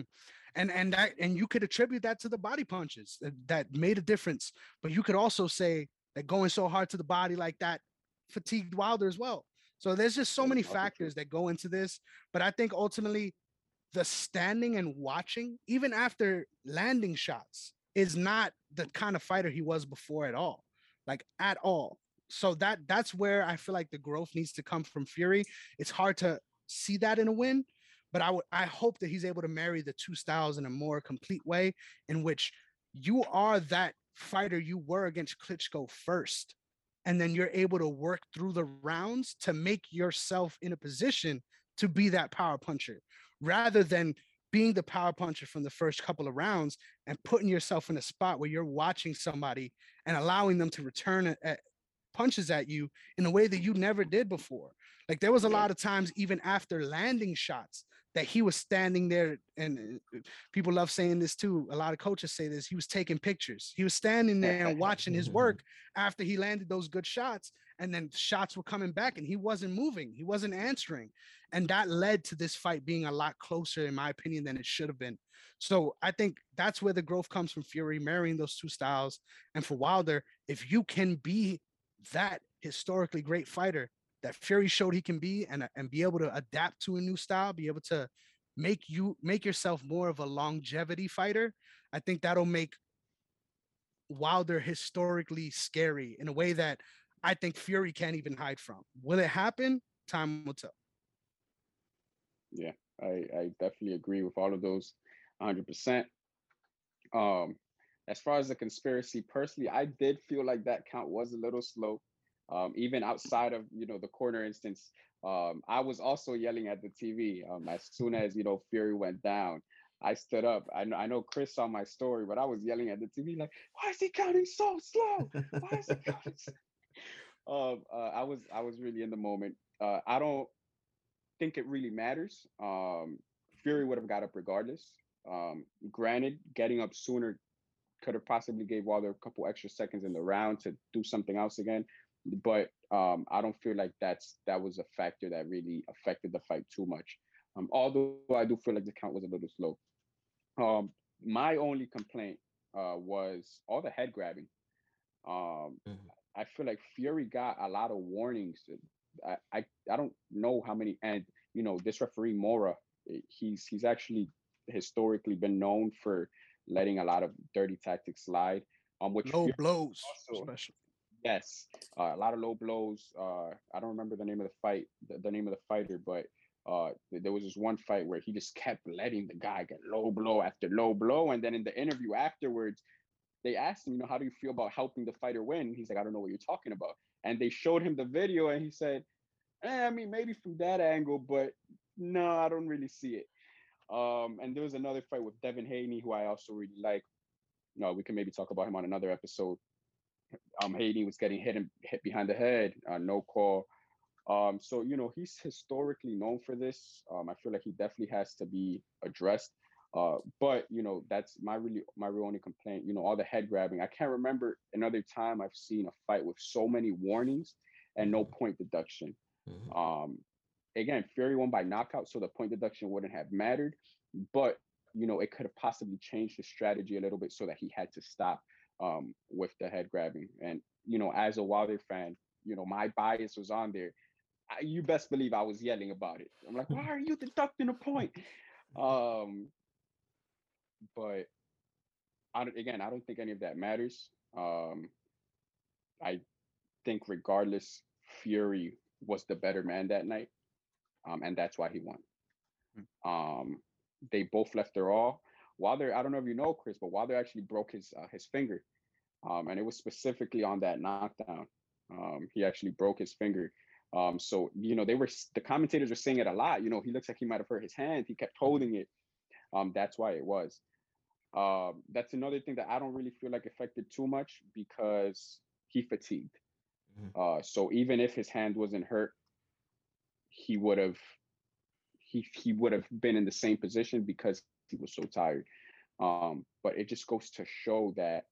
And and that and you could attribute that to the body punches that, that made a difference. But you could also say that going so hard to the body like that fatigued Wilder as well. So there's just so many factors that go into this. But I think ultimately the standing and watching, even after landing shots, is not the kind of fighter he was before at all. Like at all so that that's where I feel like the growth needs to come from Fury. It's hard to see that in a win, but I would I hope that he's able to marry the two styles in a more complete way, in which you are that fighter you were against Klitschko first, and then you're able to work through the rounds to make yourself in a position to be that power puncher, rather than being the power puncher from the first couple of rounds and putting yourself in a spot where you're watching somebody and allowing them to return at, punches at you in a way that you never did before. Like there was a lot of times, even after landing shots, that he was standing there, and uh, people love saying this too. A lot of coaches say this. He was taking pictures. He was standing there and [laughs] watching his work after he landed those good shots, and then shots were coming back, and he wasn't moving. He wasn't answering, and that led to this fight being a lot closer, in my opinion, than it should have been. So I think that's where the growth comes from Fury marrying those two styles, and for Wilder, if you can be that historically great fighter that Fury showed he can be and, and be able to adapt to a new style, be able to make you make yourself more of a longevity fighter. I think that'll make Wilder historically scary in a way that I think Fury can't even hide from. Will it happen? Time will tell. Yeah, I, I definitely agree with all of those 100%. Um, as far as the conspiracy, personally, I did feel like that count was a little slow. Um, even outside of you know the corner instance, um, I was also yelling at the TV um, as soon as you know Fury went down. I stood up. I know, I know Chris saw my story, but I was yelling at the TV like, "Why is he counting so slow? Why is he [laughs] counting?" So? [laughs] Um, uh, I was I was really in the moment. Uh, I don't think it really matters. Um, Fury would have got up regardless. Um, granted, getting up sooner could have possibly gave Wilder a couple extra seconds in the round to do something else again, but um, I don't feel like that's that was a factor that really affected the fight too much. Um, although I do feel like the count was a little slow. Um, my only complaint uh, was all the head grabbing. Um, mm-hmm. I feel like Fury got a lot of warnings. I, I I don't know how many, and you know this referee Mora, eh, he's he's actually historically been known for letting a lot of dirty tactics slide. Um, which low Fury blows, also, especially. Yes, uh, a lot of low blows. Uh, I don't remember the name of the fight, the, the name of the fighter, but uh, there was this one fight where he just kept letting the guy get low blow after low blow, and then in the interview afterwards, they asked him, you know, how do you feel about helping the fighter win? He's like, I don't know what you're talking about. And they showed him the video, and he said, eh, I mean, maybe from that angle, but no, I don't really see it. Um, and there was another fight with Devin Haney, who I also really like. No, we can maybe talk about him on another episode. Um, Haney was getting hit and hit behind the head, uh, no call. Um, so you know he's historically known for this. Um, I feel like he definitely has to be addressed. Uh, but you know that's my really my real only complaint. You know all the head grabbing. I can't remember another time I've seen a fight with so many warnings and no point deduction. Mm-hmm. Um, again, Fury won by knockout, so the point deduction wouldn't have mattered. But you know it could have possibly changed the strategy a little bit so that he had to stop um, with the head grabbing. And you know, as a Wilder fan, you know my bias was on there I, you best believe I was yelling about it. I'm like, why are you deducting a point? Um, but I don't, again, I don't think any of that matters. Um, I think regardless, Fury was the better man that night, um, and that's why he won. Hmm. Um, they both left their all. Wilder, I don't know if you know Chris, but Wilder actually broke his uh, his finger, um, and it was specifically on that knockdown. Um, he actually broke his finger. Um, so you know, they were the commentators were saying it a lot. You know, he looks like he might have hurt his hand. He kept holding it. Um, that's why it was. Um, that's another thing that I don't really feel like affected too much because he fatigued. Mm-hmm. Uh, so even if his hand wasn't hurt, he would have he he would have been in the same position because he was so tired. Um, but it just goes to show that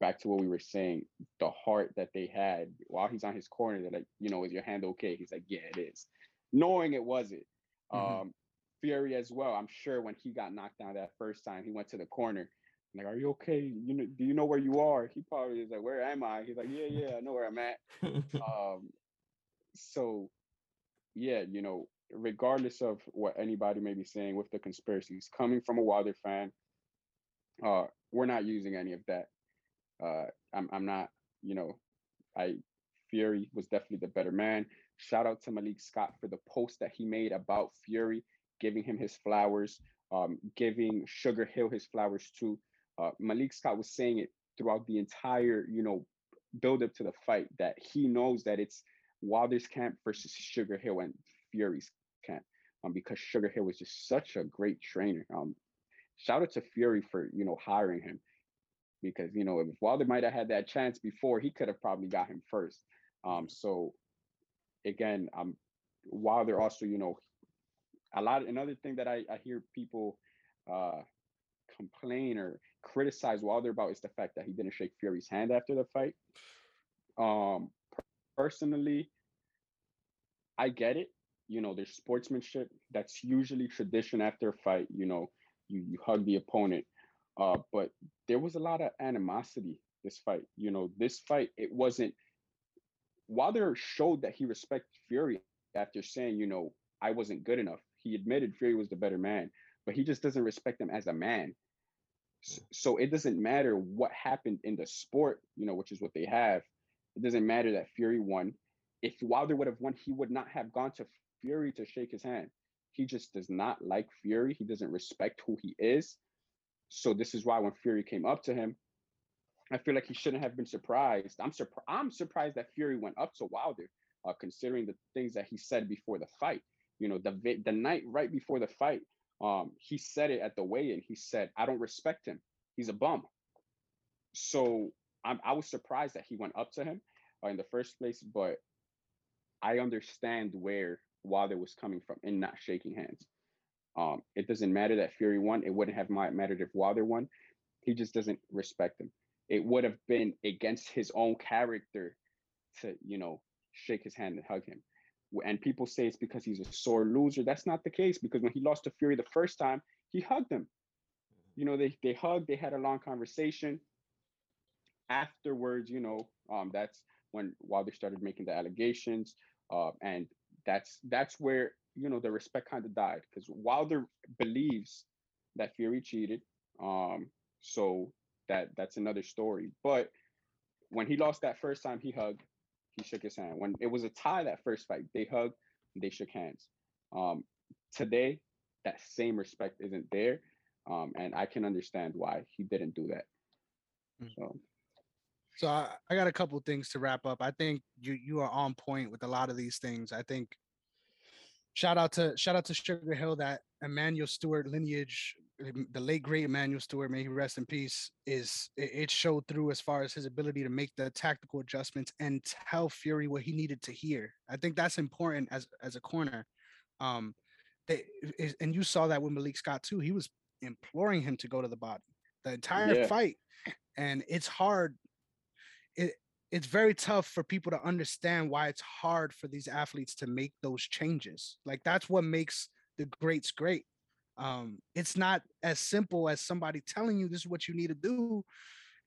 back to what we were saying, the heart that they had while he's on his corner, they're like, you know, is your hand okay? He's like, yeah, it is. Knowing it wasn't. Mm-hmm. Um, Fury as well. I'm sure when he got knocked down that first time, he went to the corner. I'm like, are you okay? You know, do you know where you are? He probably is like, where am I? He's like, yeah, yeah, I know where I'm at. [laughs] um, so yeah, you know, regardless of what anybody may be saying with the conspiracies, coming from a Wilder fan, uh, we're not using any of that. Uh, I'm I'm not, you know, I Fury was definitely the better man. Shout out to Malik Scott for the post that he made about Fury, giving him his flowers, um, giving Sugar Hill his flowers too. Uh, Malik Scott was saying it throughout the entire, you know, build up to the fight that he knows that it's Wilder's camp versus Sugar Hill and Fury's camp. Um, because Sugar Hill was just such a great trainer. Um, shout out to Fury for you know hiring him because you know if Wilder might have had that chance before, he could have probably got him first. Um, so again, um, Wilder also, you know, a lot. Another thing that I, I hear people uh, complain or criticize Wilder about is the fact that he didn't shake Fury's hand after the fight. Um, personally, I get it. You know, there's sportsmanship. That's usually tradition after a fight. You know, you you hug the opponent. Uh, but there was a lot of animosity this fight. You know, this fight, it wasn't Wilder showed that he respected Fury after saying, you know, I wasn't good enough. He admitted Fury was the better man, but he just doesn't respect him as a man. So it doesn't matter what happened in the sport, you know, which is what they have. It doesn't matter that Fury won. If Wilder would have won, he would not have gone to Fury to shake his hand. He just does not like Fury. He doesn't respect who he is. So this is why when Fury came up to him, I feel like he shouldn't have been surprised. I'm surprised. I'm surprised that Fury went up to Wilder, uh, considering the things that he said before the fight. You know, the the night right before the fight, um, he said it at the weigh-in. He said, "I don't respect him. He's a bum." So I'm, I was surprised that he went up to him uh, in the first place, but I understand where Wilder was coming from and not shaking hands. Um, it doesn't matter that Fury won. It wouldn't have mattered if Wilder won. He just doesn't respect him. It would have been against his own character to, you know, shake his hand and hug him. And people say it's because he's a sore loser. That's not the case because when he lost to Fury the first time, he hugged him. You know, they they hugged, they had a long conversation. Afterwards, you know, um, that's when Wilder started making the allegations. Uh, and that's that's where you know the respect kind of died because Wilder believes that Fury cheated. Um, so that that's another story. But when he lost that first time, he hugged, he shook his hand. When it was a tie that first fight, they hugged, they shook hands. Um, today, that same respect isn't there, um, and I can understand why he didn't do that. Mm. So. So I, I got a couple things to wrap up. I think you you are on point with a lot of these things. I think shout out to shout out to Sugar Hill that Emanuel Steward lineage the late great Emanuel Steward, may he rest in peace, is it showed through as far as his ability to make the tactical adjustments and tell Fury what he needed to hear. I think that's important as as a corner. Um, they and you saw that with Malik Scott too. He was imploring him to go to the body the entire yeah. fight, and it's hard. It it's very tough for people to understand why it's hard for these athletes to make those changes. Like that's what makes the greats great um, it's not as simple as somebody telling you this is what you need to do.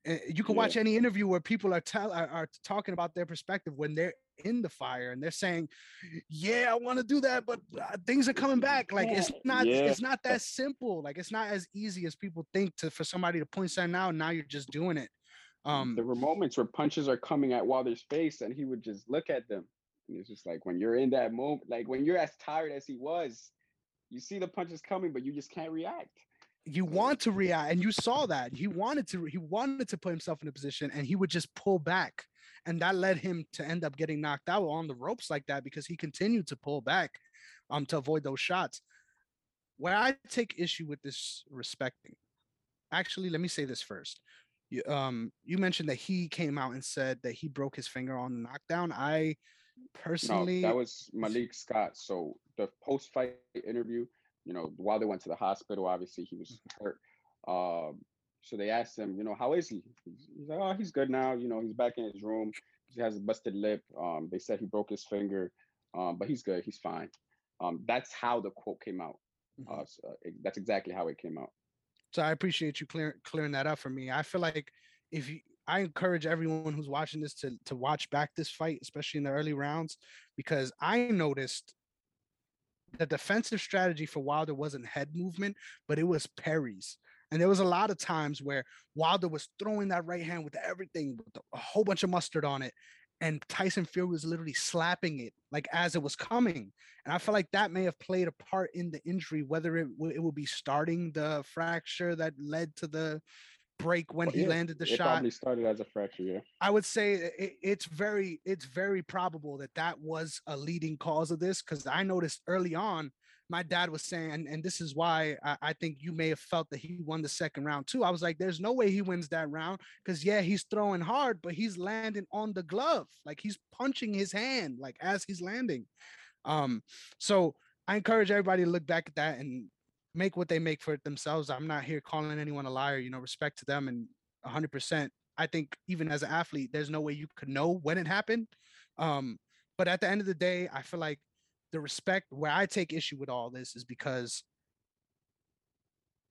Eh, you can yeah. watch any interview where people are tell are, are talking about their perspective when they're in the fire and they're saying, "Yeah, I want to do that, but uh, things are coming back." Like it's [laughs] not yeah. it's not that simple. Like it's not as easy as people think to for somebody to point something out. Now you're just doing it. Um, there were moments where punches are coming at Wilder's face, and he would just look at them. And it's just like when you're in that moment, like when you're as tired as he was, you see the punches coming, but you just can't react. You want to react, and you saw that he wanted to. He wanted to put himself in a position, and he would just pull back, and that led him to end up getting knocked out on the ropes like that because he continued to pull back, um, to avoid those shots. Where I take issue with this respecting, actually, let me say this first. You, um, you mentioned that he came out and said that he broke his finger on the knockdown. I personally, no, that was Malik Scott. So the post fight interview, you know, while they went to the hospital, obviously he was mm-hmm. hurt. Um, so they asked him, you know, how is he? He's, like, oh, he's good now. You know, he's back in his room. He has a busted lip. Um, they said he broke his finger, um, but he's good. He's fine. Um, that's how the quote came out. Mm-hmm. Uh, so it, that's exactly how it came out. So I appreciate you clear, clearing that up for me. I feel like if you, I encourage everyone who's watching this to to watch back this fight, especially in the early rounds, because I noticed the defensive strategy for Wilder wasn't head movement, but it was parries. And there was a lot of times where Wilder was throwing that right hand with everything, with a whole bunch of mustard on it. And Tyson Fury was literally slapping it like as it was coming. And I feel like that may have played a part in the injury, whether it, w- it would be starting the fracture that led to the break when he yeah, landed the it shot. Probably started as a fracture. Yeah, I would say it, it's very it's very probable that that was a leading cause of this because I noticed early on. My dad was saying, and, and this is why I, I think you may have felt that he won the second round too. I was like, there's no way he wins that round because yeah, he's throwing hard, but he's landing on the glove, like he's punching his hand, like as he's landing. Um, so I encourage everybody to look back at that and make what they make for it themselves. I'm not here calling anyone a liar, you know, respect to them and 100%. I think even as an athlete, there's no way you could know when it happened. Um, but at the end of the day, I feel like the respect where I take issue with all this is because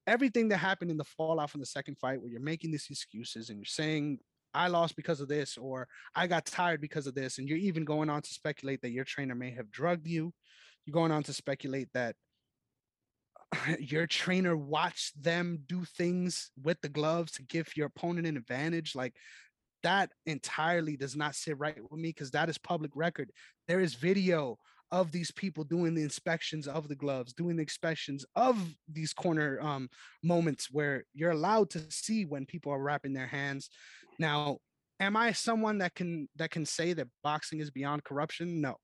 everything that happened in the fallout from the second fight, where you're making these excuses and you're saying, I lost because of this, or I got tired because of this, and you're even going on to speculate that your trainer may have drugged you. You're going on to speculate that [laughs] your trainer watched them do things with the gloves to give your opponent an advantage like that entirely does not sit right with me because that is public record there is video of these people doing the inspections of the gloves, doing the inspections of these corner um, moments where you're allowed to see when people are wrapping their hands. Now, am I someone that can that can say that boxing is beyond corruption? No.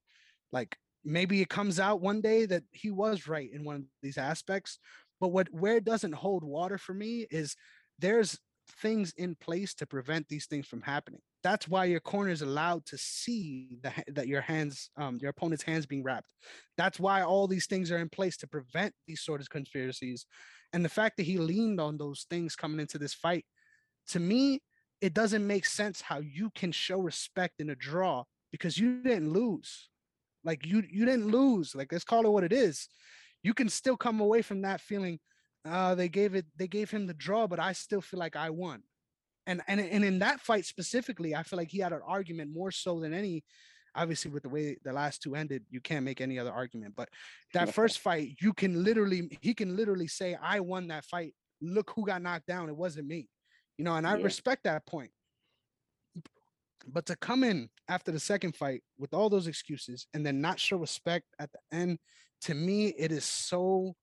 Like maybe it comes out one day that he was right in one of these aspects, but what where it doesn't hold water for me is there's things in place to prevent these things from happening. That's why your corner is allowed to see the, that your hands, um, your opponent's hands being wrapped. That's why all these things are in place to prevent these sort of conspiracies. And the fact that he leaned on those things coming into this fight, to me, it doesn't make sense how you can show respect in a draw because you didn't lose. Like you, you didn't lose. Like let's call it what it is. You can still come away from that feeling uh, they gave it they gave him the draw, but I still feel like I won. And and and in that fight specifically, I feel like he had an argument more so than any. Obviously, with the way the last two ended, you can't make any other argument. But that first fight, you can literally he can literally say, "I won that fight. Look who got knocked down. It wasn't me." You know, and I yeah. respect that point. But to come in after the second fight with all those excuses and then not show respect at the end, to me, it is so.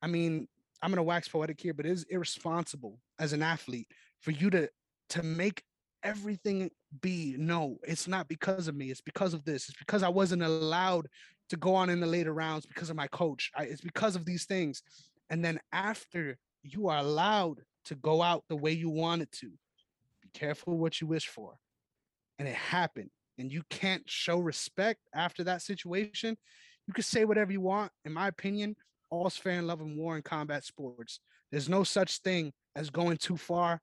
I mean, I'm gonna wax poetic here, but it is irresponsible as an athlete for you to to make everything be no, it's not because of me, it's because of this, it's because I wasn't allowed to go on in the later rounds because of my coach. I, it's because of these things. And then after you are allowed to go out the way you wanted to, be careful what you wish for. And it happened. And you can't show respect after that situation. You can say whatever you want. In my opinion, all's fair in love and war in combat sports. There's no such thing as going too far.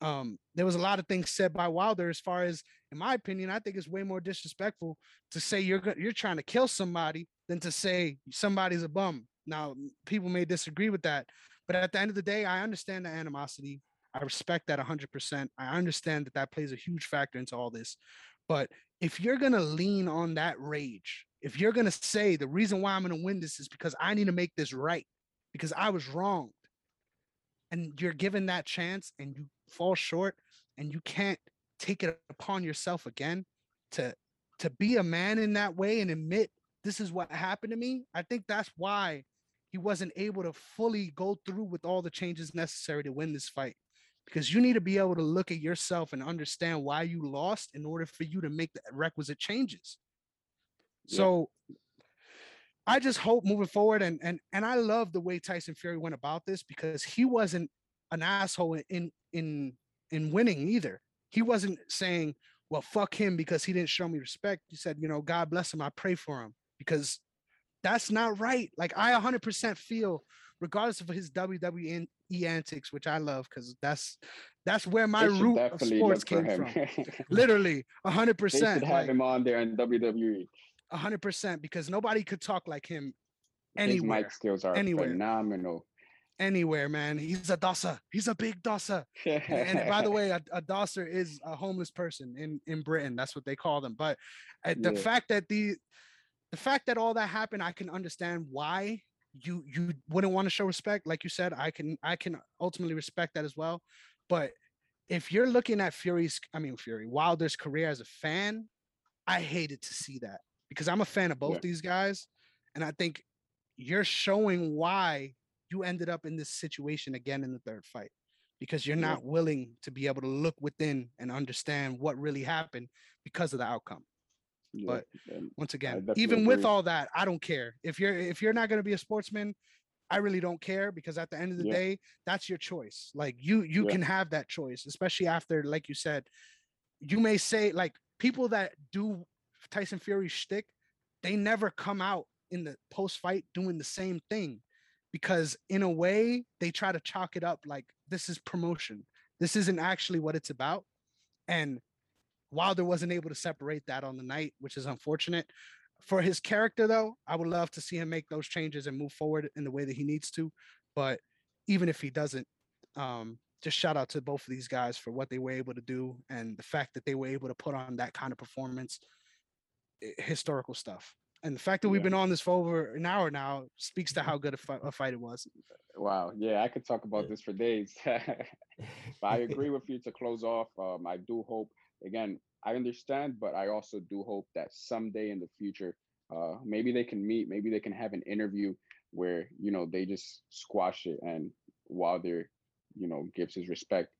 Um, there was a lot of things said by Wilder as far as, in my opinion, I think it's way more disrespectful to say you're you're trying to kill somebody than to say somebody's a bum. Now, people may disagree with that, but at the end of the day, I understand the animosity. I respect that 100%. I understand that that plays a huge factor into all this. But if you're going to lean on that rage if you're going to say the reason why I'm going to win this is because I need to make this right, because I was wronged, and you're given that chance and you fall short and you can't take it upon yourself again to to be a man in that way and admit this is what happened to me i think that's why he wasn't able to fully go through with all the changes necessary to win this fight because you need to be able to look at yourself and understand why you lost in order for you to make the requisite changes so yeah. I just hope moving forward, and and and I love the way Tyson Fury went about this because he wasn't an asshole in in in winning either. He wasn't saying, "Well, fuck him" because he didn't show me respect. He said, "You know, God bless him. I pray for him," because that's not right. Like I 100% feel, regardless of his WWE antics, which I love because that's that's where my root of sports came from. [laughs] Literally, 100%. They should have like, him on there in WWE hundred percent because nobody could talk like him anywhere. His mic skills are anywhere. phenomenal. Anywhere, man. He's a dosser. He's a big dosser. and by the [laughs] way, a, a dosser is a homeless person in in Britain. That's what they call them. But uh, the yeah. fact that the the fact that all that happened, I can understand why you you wouldn't want to show respect. Like you said, I can I can ultimately respect that as well. But if you're looking at Fury's, I mean Fury Wilder's career as a fan, I hated to see that because I'm a fan of both yeah. these guys. And I think you're showing why you ended up in this situation again in the third fight because you're not willing to be able to look within and understand what really happened because of the outcome. Yeah. But once again, even with all that, I don't care. If you're if you're not going to be a sportsman, I really don't care because at the end of the yeah. day, that's your choice. Like you you can have that choice, especially after like you said, you may say like people that do Tyson Fury shtick, they never come out in the post fight doing the same thing because in a way they try to chalk it up like this is promotion. This isn't actually what it's about. And Wilder wasn't able to separate that on the night, which is unfortunate. For his character, though, I would love to see him make those changes and move forward in the way that he needs to. But even if he doesn't, um, just shout out to both of these guys for what they were able to do and the fact that they were able to put on that kind of performance historical stuff. And the fact that we've been on this for over an hour now speaks to how good a, fi- a fight it was. Wow. Yeah, I could talk about this for days. [laughs] but I [laughs] agree with you to close off. Um, I do hope, again, I understand, but I also do hope that someday in the future, Uh, maybe they can meet. Maybe they can have an interview where you know they just squash it, and Wilder, you know, gives his respect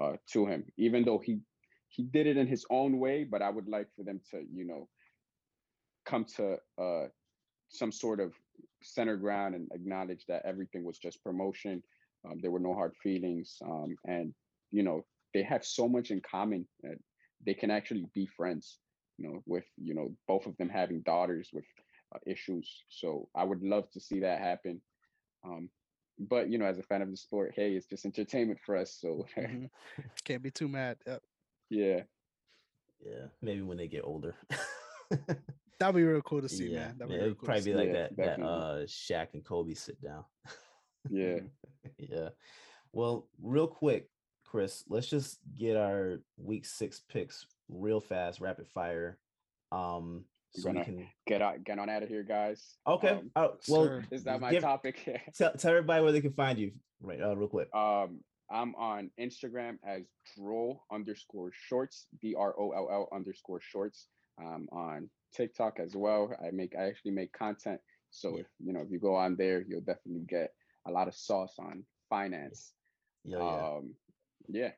uh, to him, even though he he did it in his own way. But I would like for them to, you know, come to uh, some sort of center ground and acknowledge that everything was just promotion. Um, there were no hard feelings, um, and you know they have so much in common that they can actually be friends. You know, with you know both of them having daughters with uh, issues. So I would love to see that happen. Um, but you know, as a fan of the sport, hey, it's just entertainment for us. So [laughs] Mhm. Can't be too mad. Yep. yeah, Yeah, maybe when they get older. [laughs] That'd be real cool to see, yeah, man. That'd be yeah, real it'd cool probably be like Yeah, that. That uh, Shaq and Kobe sit down. yeah. [laughs] yeah. Well, real quick, Chris, let's just get our week six picks real fast, rapid fire. Um, We're so we gonna can. Get out, get on out of here, guys. Okay. Um, oh, well, sir. is that my give- topic? [laughs] Tell, tell everybody where they can find you. Right. Uh, real quick. um, I'm on Instagram as droll underscore shorts, D R O L L underscore shorts. I'm on TikTok as well. I make I actually make content. So Yeah. if you know if you go on there, you'll definitely get a lot of sauce on finance. Yeah. Yeah. Um, yeah,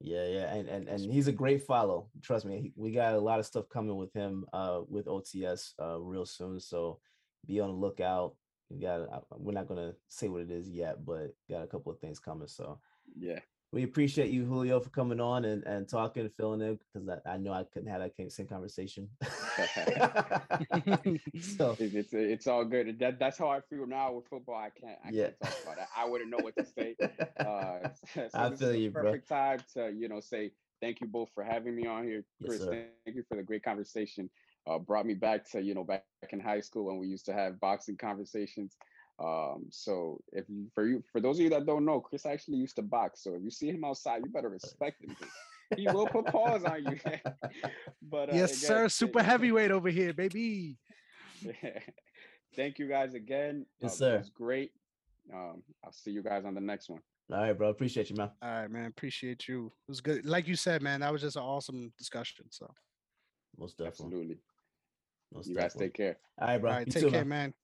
Yeah, yeah, and and and he's a great follow. Trust me, he- we got a lot of stuff coming with him uh with OTS uh real soon. So be on the lookout. We got we're not gonna say what it is yet, but got a couple of things coming. So yeah. We appreciate you, Julio, for coming on and and talking and filling in because I, I know I couldn't have that same conversation. [laughs] [laughs] so It's, it's all good. That that's how I feel now with football. I can't I Yeah. can't talk about it. I wouldn't know what to say. [laughs] Uh, so I feel you, bro. perfect time to you know say thank you both for having me on here, Chris. sir. thank you for the great conversation. Uh, brought me back to you know back in high school when we used to have boxing conversations. Um, so if you, for you for those of you that don't know, Chris actually used to box. So if you see him outside, you better respect him. He will put paws on you. [laughs] but uh, yes, again, sir. th- Super heavyweight over here, baby. [laughs] Thank you guys again. Yes, Uh, sir. It was great. Um, I'll see you guys on the next one. all right, bro. Appreciate you, man. All right, man. Appreciate you. It was good. Like you said, man, that was just an awesome discussion. So, Most definitely. Absolutely. Most You guys take care. All right, bro. all right, you take too, care, man. man.